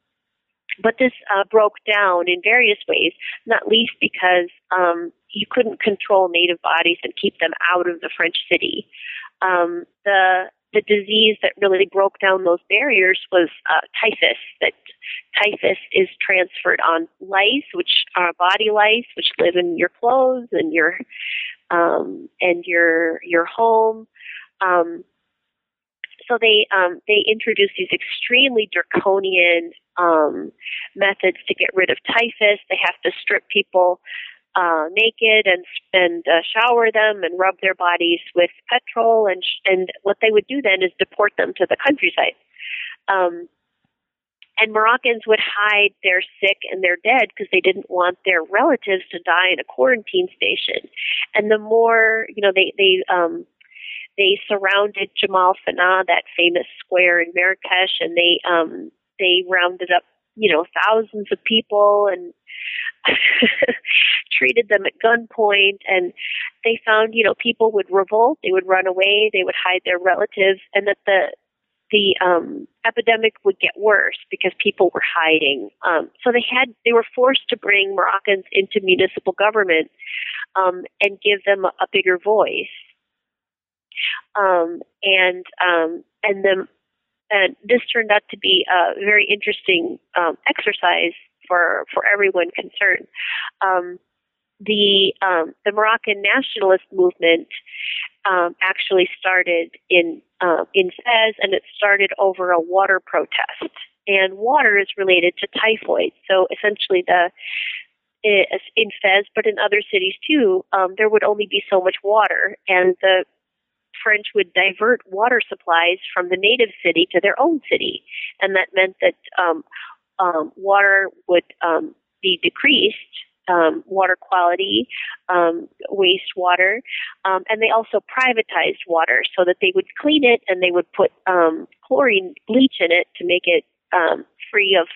but this uh, broke down in various ways, not least because um, you couldn't control native bodies and keep them out of the French city. Um, the the disease that really broke down those barriers was uh, typhus. That typhus is transferred on lice, which are body lice, which live in your clothes and your um, and your your home. Um, so they um, they introduced these extremely draconian um, methods to get rid of typhus. They have to strip people uh, naked and and uh, shower them and rub their bodies with petrol and sh- and what they would do then is deport them to the countryside. Um, and Moroccans would hide their sick and their dead because they didn't want their relatives to die in a quarantine station. And the more, you know, they they um, they surrounded Jemaa el-Fnaa, that famous square in Marrakesh, and they um, they rounded up, you know, thousands of people and treated them at gunpoint. And they found, you know, people would revolt, they would run away, they would hide their relatives, and that the the um, epidemic would get worse because people were hiding. Um, so they had they were forced to bring Moroccans into municipal government um, and give them a, a bigger voice. Um, and um, and then and this turned out to be a very interesting um, exercise for for everyone concerned. Um, the um, the Moroccan nationalist movement um, actually started in uh, in Fez, and it started over a water protest. And water is related to typhoid. So essentially, the in Fez, but in other cities too, um, there would only be so much water, and the French would divert water supplies from the native city to their own city, and that meant that um, um, water would um, be decreased, um, water quality, um, wastewater, um, and they also privatized water so that they would clean it and they would put um, chlorine bleach in it to make it um, free of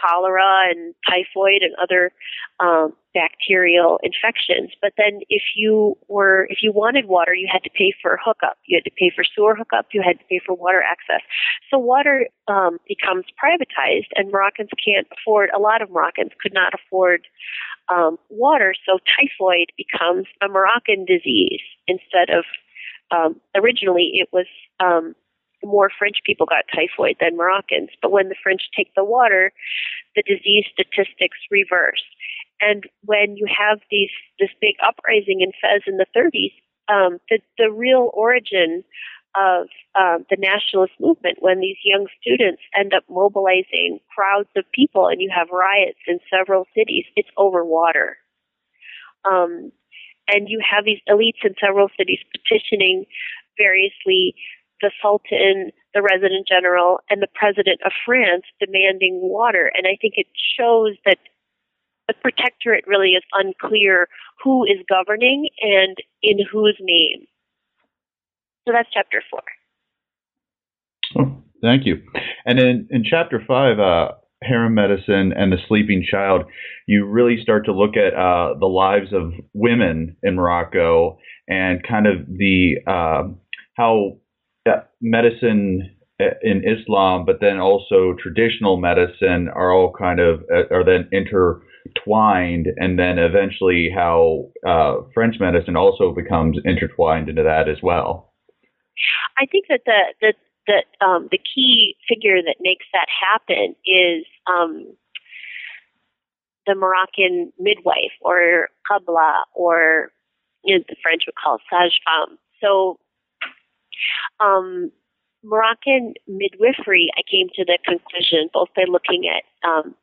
cholera and typhoid and other um, bacterial infections. But then if you were, if you wanted water, you had to pay for a hookup. You had to pay for sewer hookup. You had to pay for water access. So water um, becomes privatized, and Moroccans can't afford. A lot of Moroccans could not afford um, water, so typhoid becomes a Moroccan disease instead of. Um, originally, it was um, more French people got typhoid than Moroccans. But when the French take the water, the disease statistics reverse. And when you have these this big uprising in Fez in the 30s, um, the the real origin of um, the nationalist movement, when these young students end up mobilizing crowds of people, and you have riots in several cities, it's over water. Um, and you have these elites in several cities petitioning variously the Sultan, the Resident General, and the President of France demanding water. And I think it shows that the protectorate really is unclear who is governing and in whose name. So that's chapter four. Oh, thank you. And in, in chapter five, uh, harem medicine and the sleeping child, you really start to look at uh, the lives of women in Morocco and kind of the uh, how medicine uh, in Islam, but then also traditional medicine are all kind of uh, are then intertwined, and then eventually how uh, French medicine also becomes intertwined into that as well. I think that the the the, um, the key figure that makes that happen is um, the Moroccan midwife or qabla, or you know, the French would call sage femme. So um, Moroccan midwifery, I came to the conclusion both by looking at um,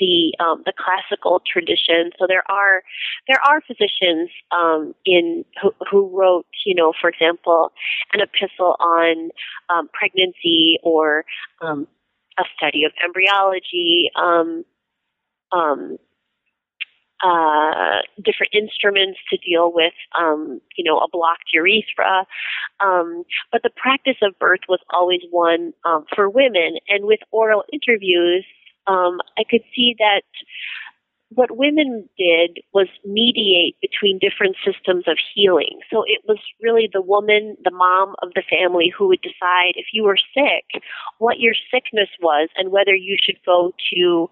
the um, the classical tradition. So there are there are physicians um, in who, who, wrote, you know, for example, an epistle on um, pregnancy or um, a study of embryology. Uh, different instruments to deal with, um, you know, a blocked urethra. Um, but the practice of birth was always one um, for women. And with oral interviews, um, I could see that what women did was mediate between different systems of healing. So it was really the woman, the mom of the family, who would decide if you were sick, what your sickness was, and whether you should go to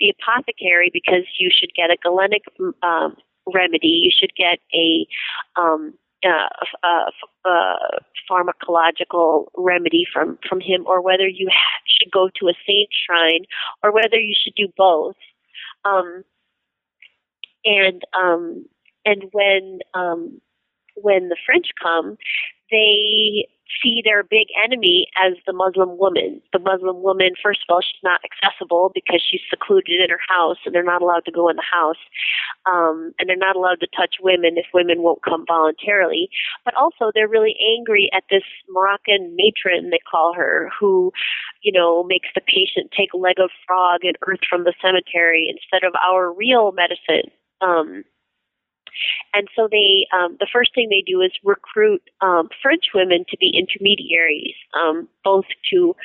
the apothecary because you should get a galenic um, remedy, you should get a um, uh, pharmacological remedy from from him, or whether you ha- should go to a saint shrine, or whether you should do both. Um, and um, and when um, when the French come, they see their big enemy as the Muslim woman. The Muslim woman, first of all, she's not accessible because she's secluded in her house and they're not allowed to go in the house. Um, and they're not allowed to touch women if women won't come voluntarily. But also, they're really angry at this Moroccan matron, they call her, who, you know, makes the patient take a leg of frog and earth from the cemetery instead of our real medicine. Um, and so they, um, the first thing they do is recruit um, French women to be intermediaries, um, both to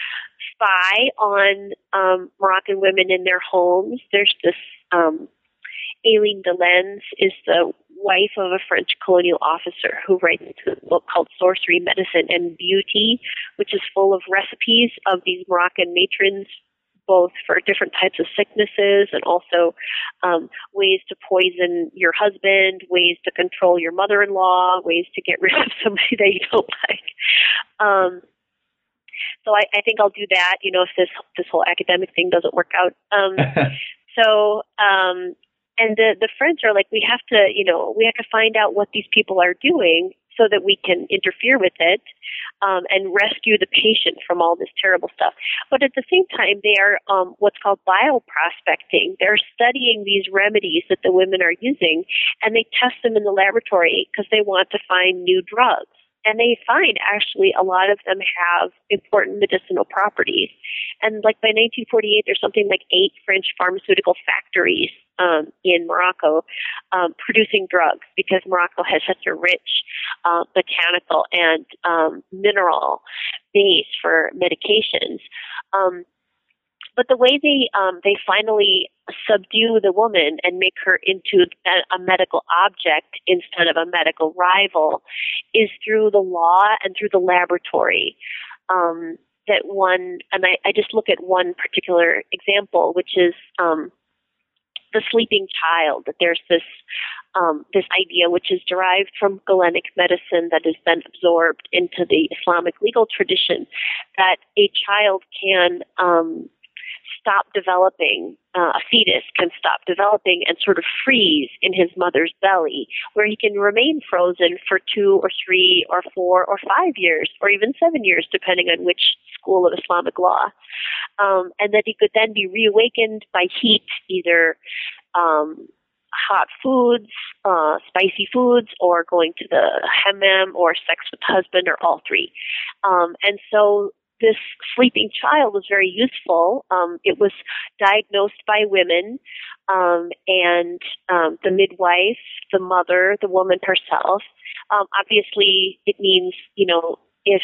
spy on um, Moroccan women in their homes. There's this um, Aline de Lens is the wife of a French colonial officer who writes a book called Sorcery, Medicine, and Beauty, which is full of recipes of these Moroccan matrons both for different types of sicknesses and also um, ways to poison your husband, ways to control your mother-in-law, ways to get rid of somebody that you don't like. Um, so I, I think I'll do that. You know, if this this whole academic thing doesn't work out. Um, so um, and the the friends are like, we have to, you know, we have to find out what these people are doing so that we can interfere with it um, and rescue the patient from all this terrible stuff. But at the same time, they are um, what's called bioprospecting. They're studying these remedies that the women are using, and they test them in the laboratory because they want to find new drugs and they find actually a lot of them have important medicinal properties. And like by 1948, there's something like eight French pharmaceutical factories um, in Morocco um, producing drugs because Morocco has such a rich uh, botanical and um, mineral base for medications. Um, but the way they um, they finally subdue the woman and make her into a, medical object instead of a medical rival is through the law and through the laboratory. Um, that one, and I, I just look at one particular example, which is um, the sleeping child. That there's this um, this idea, which is derived from Galenic medicine, that has been absorbed into the Islamic legal tradition, that a child can um, stop developing, uh, a fetus can stop developing and sort of freeze in his mother's belly, where he can remain frozen for two or three or four or five years, or even seven years, depending on which school of Islamic law. Um, and that he could then be reawakened by heat, either um, hot foods, uh, spicy foods, or going to the hammam or sex with husband, or all three. Um, and so this sleeping child was very useful. Um, it was diagnosed by women, um, and um, the midwife, the mother, the woman herself. Um, obviously, it means you know if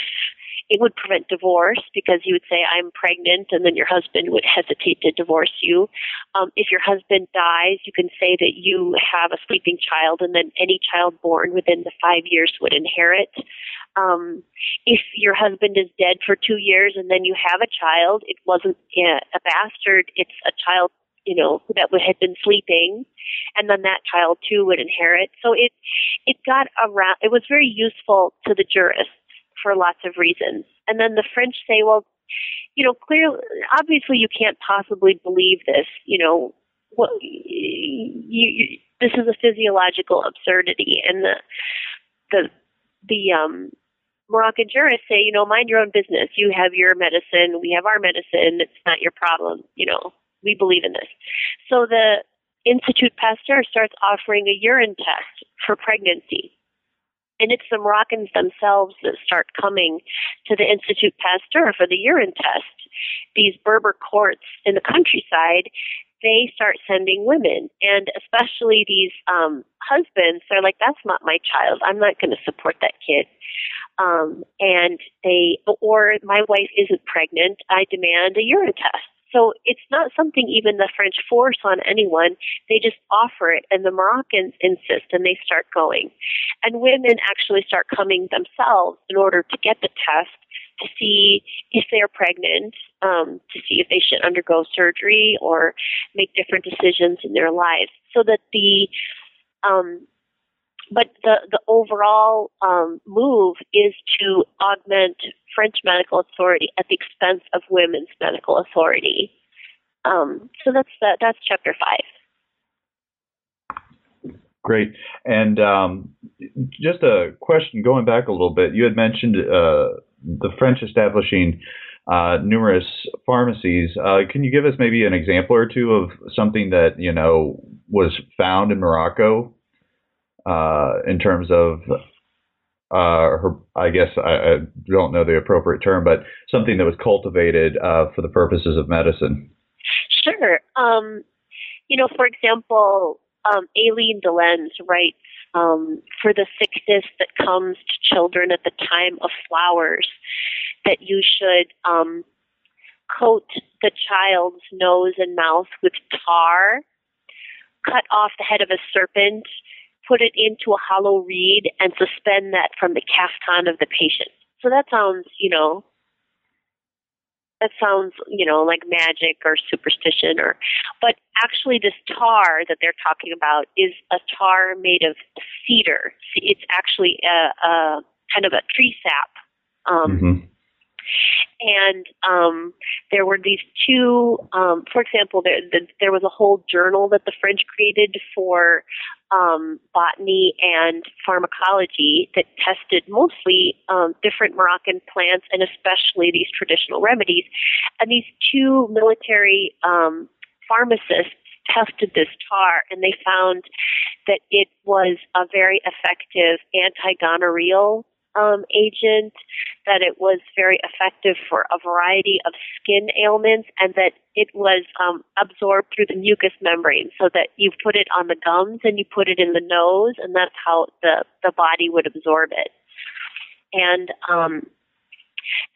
it would prevent divorce because you would say, I'm pregnant, and then your husband would hesitate to divorce you. Um, if your husband dies, you can say that you have a sleeping child, and then any child born within the five years would inherit. Um, if your husband is dead for two years and then you have a child, it wasn't a bastard, it's a child you know that had been sleeping and then that child too would inherit so it it got around it was very useful to the jurists for lots of reasons. And then the French say, well, you know, clearly, obviously, you can't possibly believe this. You know, what you, you, this is a physiological absurdity, and the the the um Moroccan jurists say, you know, mind your own business. You have your medicine, we have our medicine. It's not your problem. You know, we believe in this. So the Institute Pasteur starts offering a urine test for pregnancy. And it's the Moroccans themselves that start coming to the Institute Pasteur for the urine test. These Berber courts in the countryside, they start sending women, and especially these um, husbands. They're like, "That's not my child. I'm not going to support that kid." Um, and they, or my wife isn't pregnant. I demand a urine test. So it's not something even the French force on anyone. They just offer it, and the Moroccans insist, and they start going. And women actually start coming themselves in order to get the test to see if they are pregnant, um, to see if they should undergo surgery or make different decisions in their lives, so that the um, but the the overall um, move is to augment French medical authority at the expense of women's medical authority. Um, so that's the, that's chapter five. Great. And um, just a question going back a little bit, you had mentioned uh, the French establishing uh, numerous pharmacies. Uh, can you give us maybe an example or two of something that you know was found in Morocco uh, in terms of uh, her, I guess I, I, don't know the appropriate term, but something that was cultivated uh, for the purposes of medicine. Sure. Um, you know, for example, um, Aline de Lens writes um, for the sickness that comes to children at the time of flowers that you should um, coat the child's nose and mouth with tar, cut off the head of a serpent, put it into a hollow reed, and suspend that from the caftan of the patient. So that sounds, you know, that sounds, you know, like magic or superstition or but actually this tar that they're talking about is a tar made of cedar. It's actually a, a kind of a tree sap. Um, mm-hmm. And um, there were these two, um, for example, there, the, there was a whole journal that the French created for um, botany and pharmacology that tested mostly um, different Moroccan plants and especially these traditional remedies. And these two military um, pharmacists tested this tar and they found that it was a very effective anti-gonorrheal um, agent, that it was very effective for a variety of skin ailments, and that it was um, absorbed through the mucous membrane, so that you put it on the gums and you put it in the nose, and that's how the the body would absorb it. And um,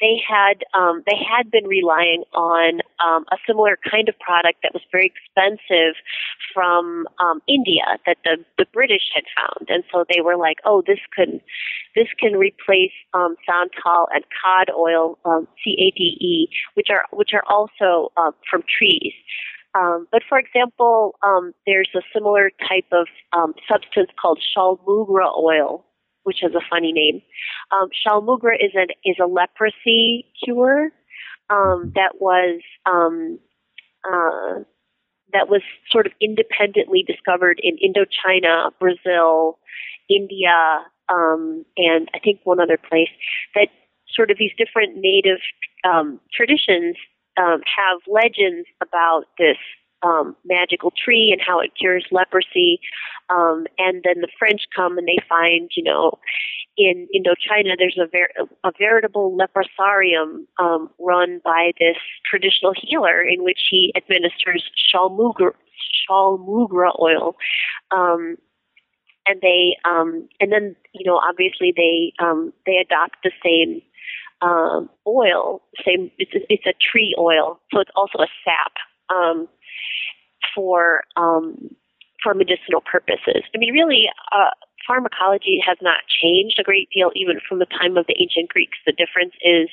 they had um, they had been relying on um, a similar kind of product that was very expensive from um, India that the the British had found, and so they were like, oh, this can this can replace um, santal and cod oil, um, CADE, which are which are also uh, from trees. Um, but for example, um, there's a similar type of um, substance called chaulmoogra oil, which has a funny name. Um, chaulmoogra is an is a leprosy cure um, that was um, uh, that was sort of independently discovered in Indochina, Brazil, India, um, and I think one other place. That sort of these different native um, traditions um, have legends about this um, magical tree and how it cures leprosy. Um, and then the French come and they find, you know, in Indochina there's a, ver- a veritable leprosarium um, run by this traditional healer in which he administers chaulmoogra, chaulmoogra oil. Um, and they, um, and then, you know, obviously they, um, they adopt the same um, oil, same, it's a, it's a tree oil, so it's also a sap. Um, for um, for medicinal purposes. I mean, really, uh, pharmacology has not changed a great deal even from the time of the ancient Greeks. The difference is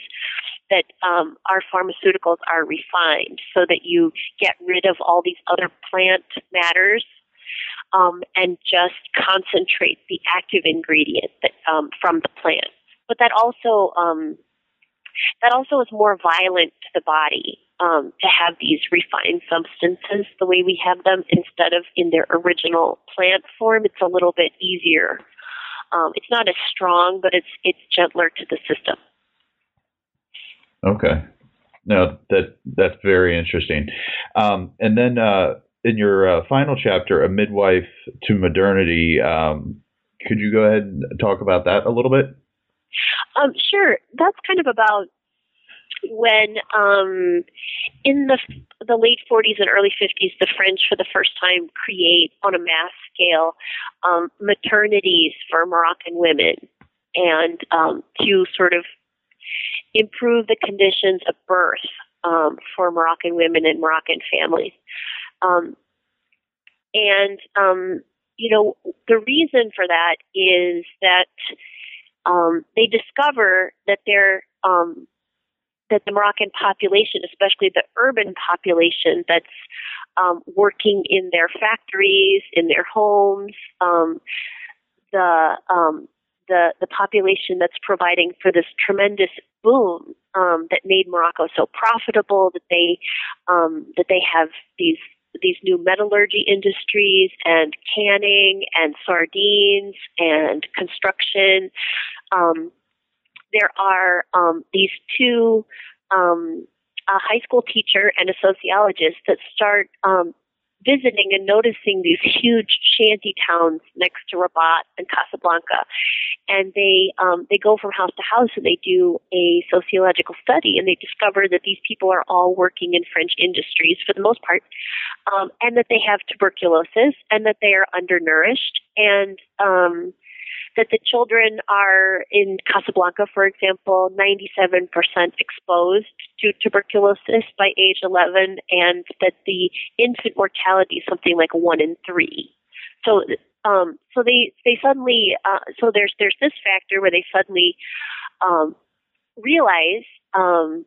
that um, our pharmaceuticals are refined so that you get rid of all these other plant matters um, and just concentrate the active ingredient that, um, from the plant. But that also um, that also is more violent to the body um, to have these refined substances the way we have them instead of in their original plant form. It's a little bit easier. Um, it's not as strong, but it's it's gentler to the system. Okay, no, that that's very interesting. Um, and then uh, in your uh, final chapter, a midwife to modernity, um, could you go ahead and talk about that a little bit? Um, sure. That's kind of about when um, in the the late 40s and early 50s, the French for the first time create on a mass scale um, maternities for Moroccan women, and um, to sort of improve the conditions of birth um, for Moroccan women and Moroccan families. Um, and um, you know the reason for that is that um, they discover that they're um, that the Moroccan population, especially the urban population that's um, working in their factories, in their homes, um, the um, the the population that's providing for this tremendous boom um, that made Morocco so profitable that they um, that they have these these new metallurgy industries and canning and sardines and construction. Um, there are um, these two um, a high school teacher and a sociologist that start um, visiting and noticing these huge shanty towns next to Rabat and Casablanca, and they um, they go from house to house and they do a sociological study, and they discover that these people are all working in French industries for the most part, um, and that they have tuberculosis and that they are undernourished and um, that the children are in Casablanca, for example, 97% exposed to tuberculosis by age 11, and that the infant mortality is something like one in three. So, um, so they they suddenly uh, so there's there's this factor where they suddenly um, realize um,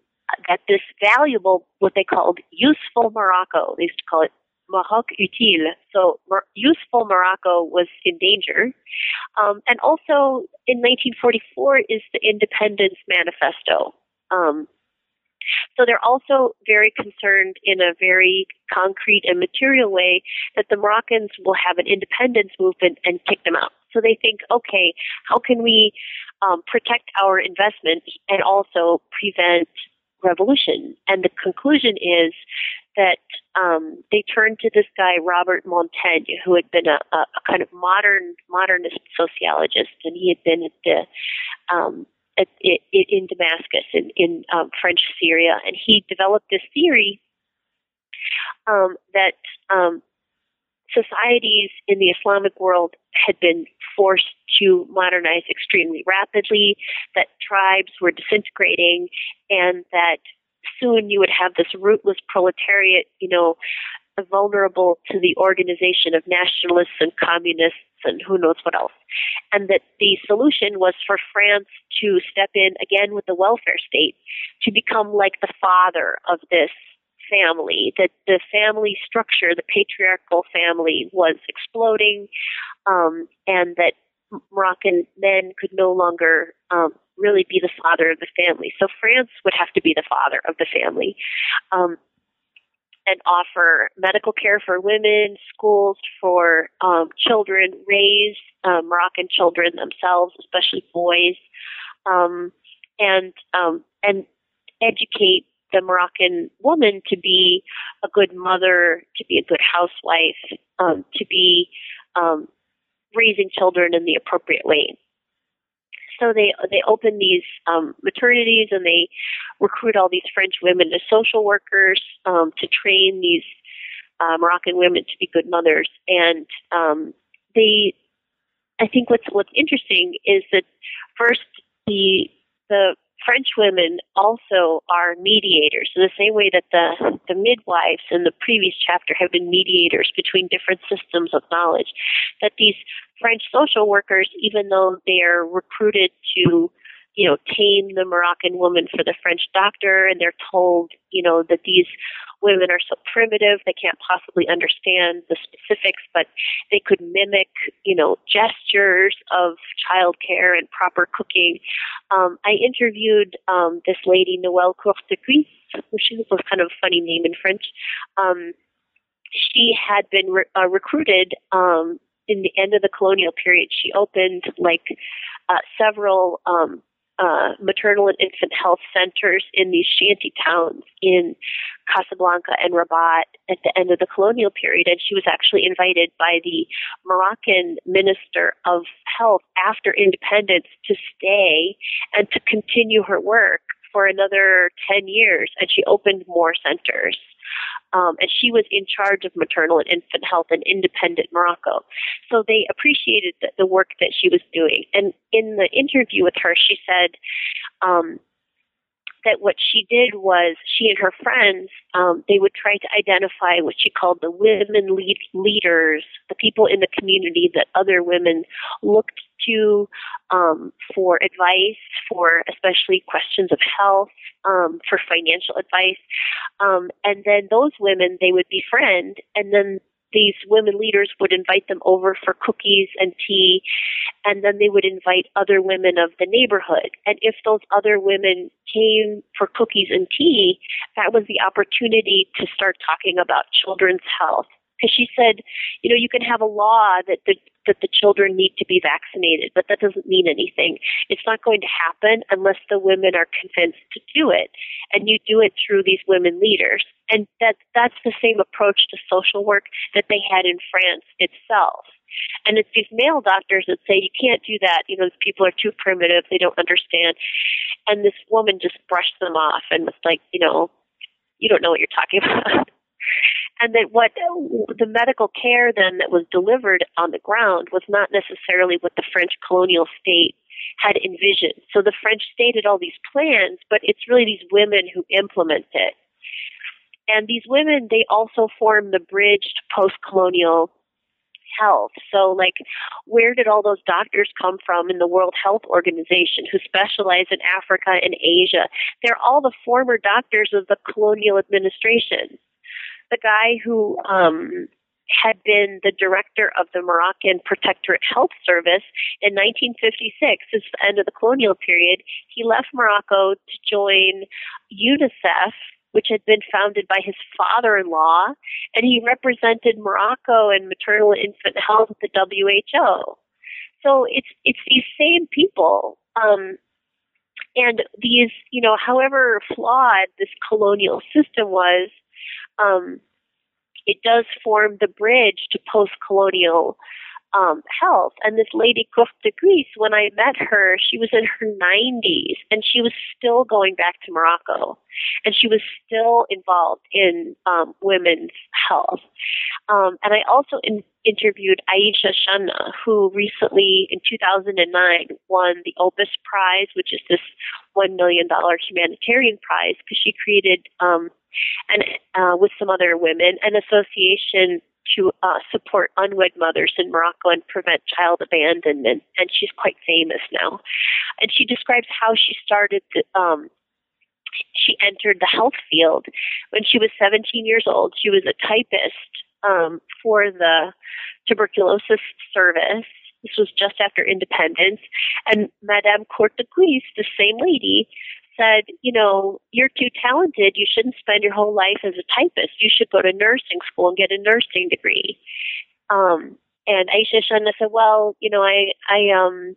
that this valuable, what they called useful Morocco, they used to call it Maroc utile. So useful Morocco was in danger. Um, and also in 1944 is the Independence Manifesto. Um, so they're also very concerned in a very concrete and material way that the Moroccans will have an independence movement and kick them out. So they think, okay, how can we um, protect our investment and also prevent revolution? And the conclusion is that um, they turned to this guy Robert Montagne, who had been a, a, kind of modern modernist sociologist, and he had been at the um, at, it, in Damascus in, in um, French Syria, and he developed this theory um, that um, societies in the Islamic world had been forced to modernize extremely rapidly, that tribes were disintegrating, and that soon you would have this rootless proletariat, you know, vulnerable to the organization of nationalists and communists and who knows what else. And that the solution was for France to step in again with the welfare state to become like the father of this family, that the family structure, the patriarchal family was exploding, um, and that Moroccan men could no longer um, really be the father of the family. So France would have to be the father of the family. Um, and offer medical care for women, schools for um, children, raise um, Moroccan children themselves, especially boys, um, and um, and educate the Moroccan woman to be a good mother, to be a good housewife, um, to be um, raising children in the appropriate way. So they they open these um, maternities and they recruit all these French women as social workers um, to train these uh, Moroccan women to be good mothers. And um, they, I think what's what's interesting is that first the the French women also are mediators in the same way that the, the midwives in the previous chapter have been mediators between different systems of knowledge. That these French social workers, even though they are recruited to you know, tame the Moroccan woman for the French doctor, and they're told, you know, that these women are so primitive they can't possibly understand the specifics, but they could mimic, you know, gestures of childcare and proper cooking. Um, I interviewed um, this lady, Noëlle Courtecuisse, which is a kind of funny name in French. Um, she had been re- uh, recruited um, in the end of the colonial period. She opened like uh, several um, uh, maternal and infant health centers in these shanty towns in Casablanca and Rabat at the end of the colonial period. And she was actually invited by the Moroccan Minister of Health after independence to stay and to continue her work for another 10 years. And she opened more centers. Um, and she was in charge of maternal and infant health in independent Morocco. So they appreciated the, the work that she was doing. And in the interview with her, she said, um, that what she did was she and her friends um, they would try to identify what she called the women lead leaders, the people in the community that other women looked to um, for advice, for especially questions of health, um, for financial advice, um, and then those women they would befriend, and then these women leaders would invite them over for cookies and tea, and then they would invite other women of the neighborhood. And if those other women came for cookies and tea, that was the opportunity to start talking about children's health. Because she said, you know, you can have a law that the that the children need to be vaccinated, but that doesn't mean anything. It's not going to happen unless the women are convinced to do it. And you do it through these women leaders. And that, that's the same approach to social work that they had in France itself. And it's these male doctors that say, you can't do that. You know, these people are too primitive. They don't understand. And this woman just brushed them off and was like, you know, you don't know what you're talking about. And that what the medical care then that was delivered on the ground was not necessarily what the French colonial state had envisioned. So the French state had all these plans, but it's really these women who implement it. And these women, they also form the bridge to post-colonial health. So, like, where did all those doctors come from in the World Health Organization who specialize in Africa and Asia? They're all the former doctors of the colonial administration the guy who um, had been the director of the Moroccan Protectorate Health Service in 1956, is the end of the colonial period. He left Morocco to join UNICEF, which had been founded by his father-in-law, and he represented Morocco and maternal and infant health at the WHO. So it's it's these same people. Um, and these, you know, however flawed this colonial system was, um, it does form the bridge to post-colonial um, health. And this lady Courte de Cuisse, when I met her, she was in her 90s and she was still going back to Morocco and she was still involved in um, women's health. Um, and I also in, interviewed Aisha Shanna, who recently in 2009 won the Opus Prize, which is this $1 million humanitarian prize because she created um, and uh, with some other women, an association to uh, support unwed mothers in Morocco and prevent child abandonment. And she's quite famous now. And she describes how she started to, um, she entered the health field when she was 17 years old. She was a typist um, for the tuberculosis service. This was just after independence. And Madame Courtecuisse, the same lady, said, you know, you're too talented. You shouldn't spend your whole life as a typist. You should go to nursing school and get a nursing degree. Um, and Aisha Shanna said, well, you know, I, I, um,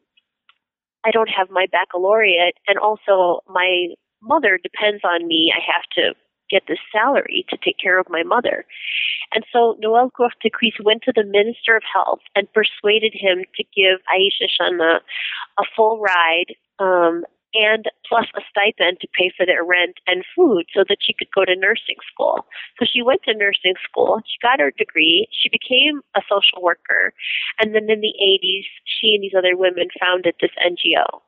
I don't have my baccalaureate and also my mother depends on me. I have to get this salary to take care of my mother. And so Noel Courte went to the Minister of Health and persuaded him to give Aisha Shanna a full ride um, and plus a stipend to pay for their rent and food so that she could go to nursing school. So she went to nursing school, she got her degree, she became a social worker, and then in the 80s, she and these other women founded this NGO.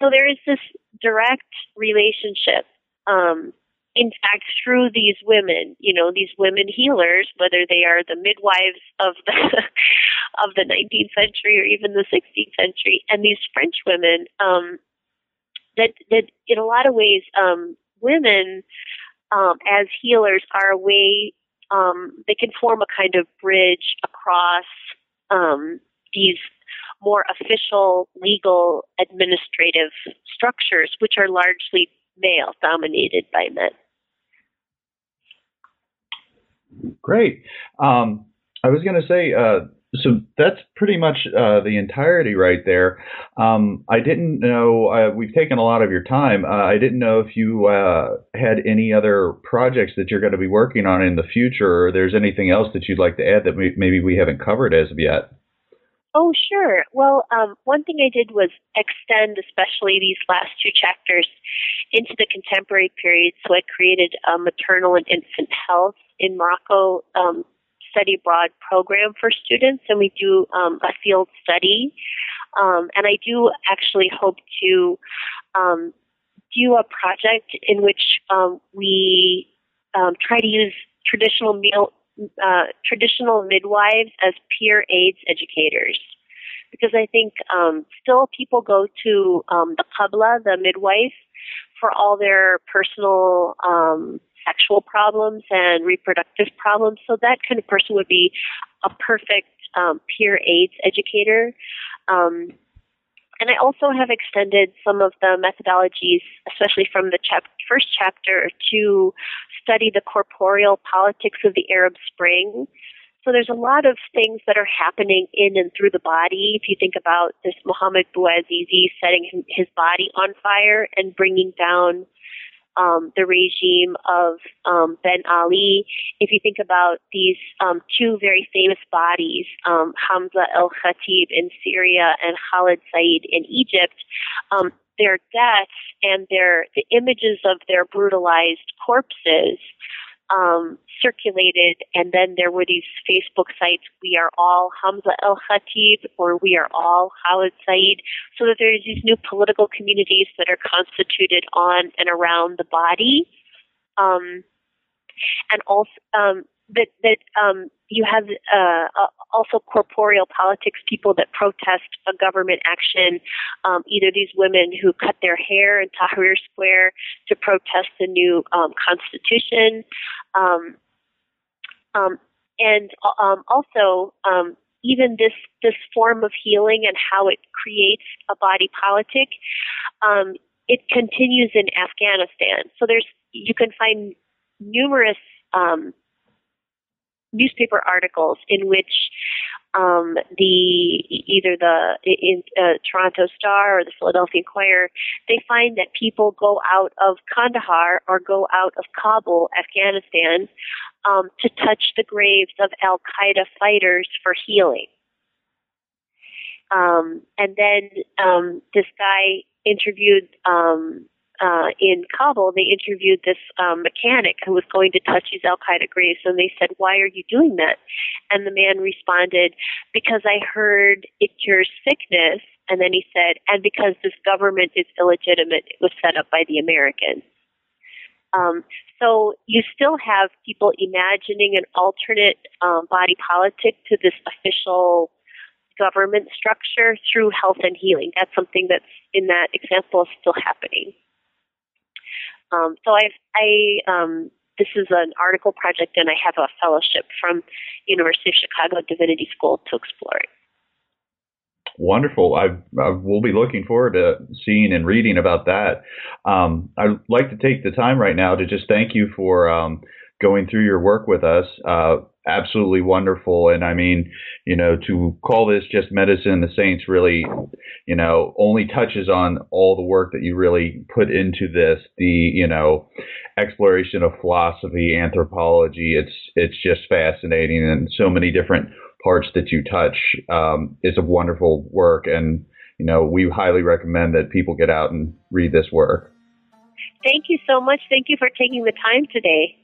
So there is this direct relationship. Um, in fact, through these women, you know, these women healers, whether they are the midwives of the of the 19th century or even the 16th century, and these French women, um, that that in a lot of ways um, women um, as healers are a way um, they can form a kind of bridge across um, these more official legal administrative structures which are largely male dominated by men. Great. Um, i was going to say uh, so that's pretty much uh, the entirety right there. Um, I didn't know, uh, we've taken a lot of your time. Uh, I didn't know if you uh, had any other projects that you're going to be working on in the future, or there's anything else that you'd like to add that we, maybe we haven't covered as of yet. Oh, sure. Well, um, one thing I did was extend, especially these last two chapters, into the contemporary period. So I created a maternal and infant health in Morocco um, study abroad program for students, and we do um, a field study. Um, and I do actually hope to um, do a project in which um, we um, try to use traditional meal, uh, traditional midwives as peer aids educators. Because I think um, still people go to the qabla, the midwife, for all their personal um, sexual problems and reproductive problems. So that kind of person would be a perfect um, peer aids educator. Um, and I also have extended some of the methodologies, especially from the chap- first chapter, to study the corporeal politics of the Arab Spring. so there's a lot of things that are happening in and through the body. If you think about this Muhammad Bouazizi setting his body on fire and bringing down um, the regime of um, Ben Ali. If you think about these um, two very famous bodies, um, Hamza el Khatib in Syria and Khalid Said in Egypt, um, their deaths and their the images of their brutalized corpses um, circulated, and then there were these Facebook sites, We Are All Hamza El Khatib, or We Are All Khalid Said, so that there's these new political communities that are constituted on and around the body. Um, and also, um, that, that um, you have uh, also corporeal politics people that protest a government action. Um, either these women who cut their hair in Tahrir Square to protest the new um, constitution, um, um, and um, also even this this form of healing and how it creates a body politic. It continues in Afghanistan. So there's you can find numerous um, newspaper articles in which um, the either the in, uh, Toronto Star or the Philadelphia Inquirer, they find that people go out of Kandahar or go out of Kabul, Afghanistan, um, to touch the graves of Al Qaeda fighters for healing. Um, and then um, this guy interviewed um, uh, in Kabul, they interviewed this um, mechanic who was going to touch these Al Qaeda graves, and they said, "Why are you doing that?" And the man responded, "Because I heard it cures sickness." And then he said, "And because this government is illegitimate, it was set up by the Americans." Um, so you still have people imagining an alternate um, body politic to this official government structure through health and healing. That's something that's in that example is still happening. Um, so I've, I, um, this is an article project and I have a fellowship from University of Chicago Divinity School to explore it. Wonderful. I, I will be looking forward to seeing and reading about that. Um, I'd like to take the time right now to just thank you for um, going through your work with us. Uh, absolutely wonderful. And I mean, you know, to call this just medicine, the saints really, you know, only touches on all the work that you really put into this, the, you know, exploration of philosophy, anthropology. It's, it's just fascinating and so many different parts that you touch. Um, it's a wonderful work. And, you know, we highly recommend that people get out and read this work. Thank you so much. Thank you for taking the time today.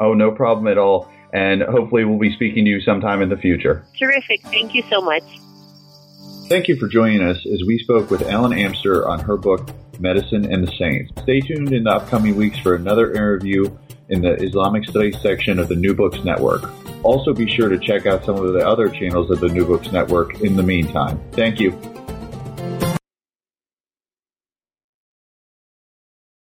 Oh, no problem at all. And hopefully, we'll be speaking to you sometime in the future. Terrific. Thank you so much. Thank you for joining us as we spoke with Ellen Amster on her book, Medicine and the Saints. Stay tuned in the upcoming weeks for another interview in the Islamic Studies section of the New Books Network. Also, be sure to check out some of the other channels of the New Books Network in the meantime. Thank you.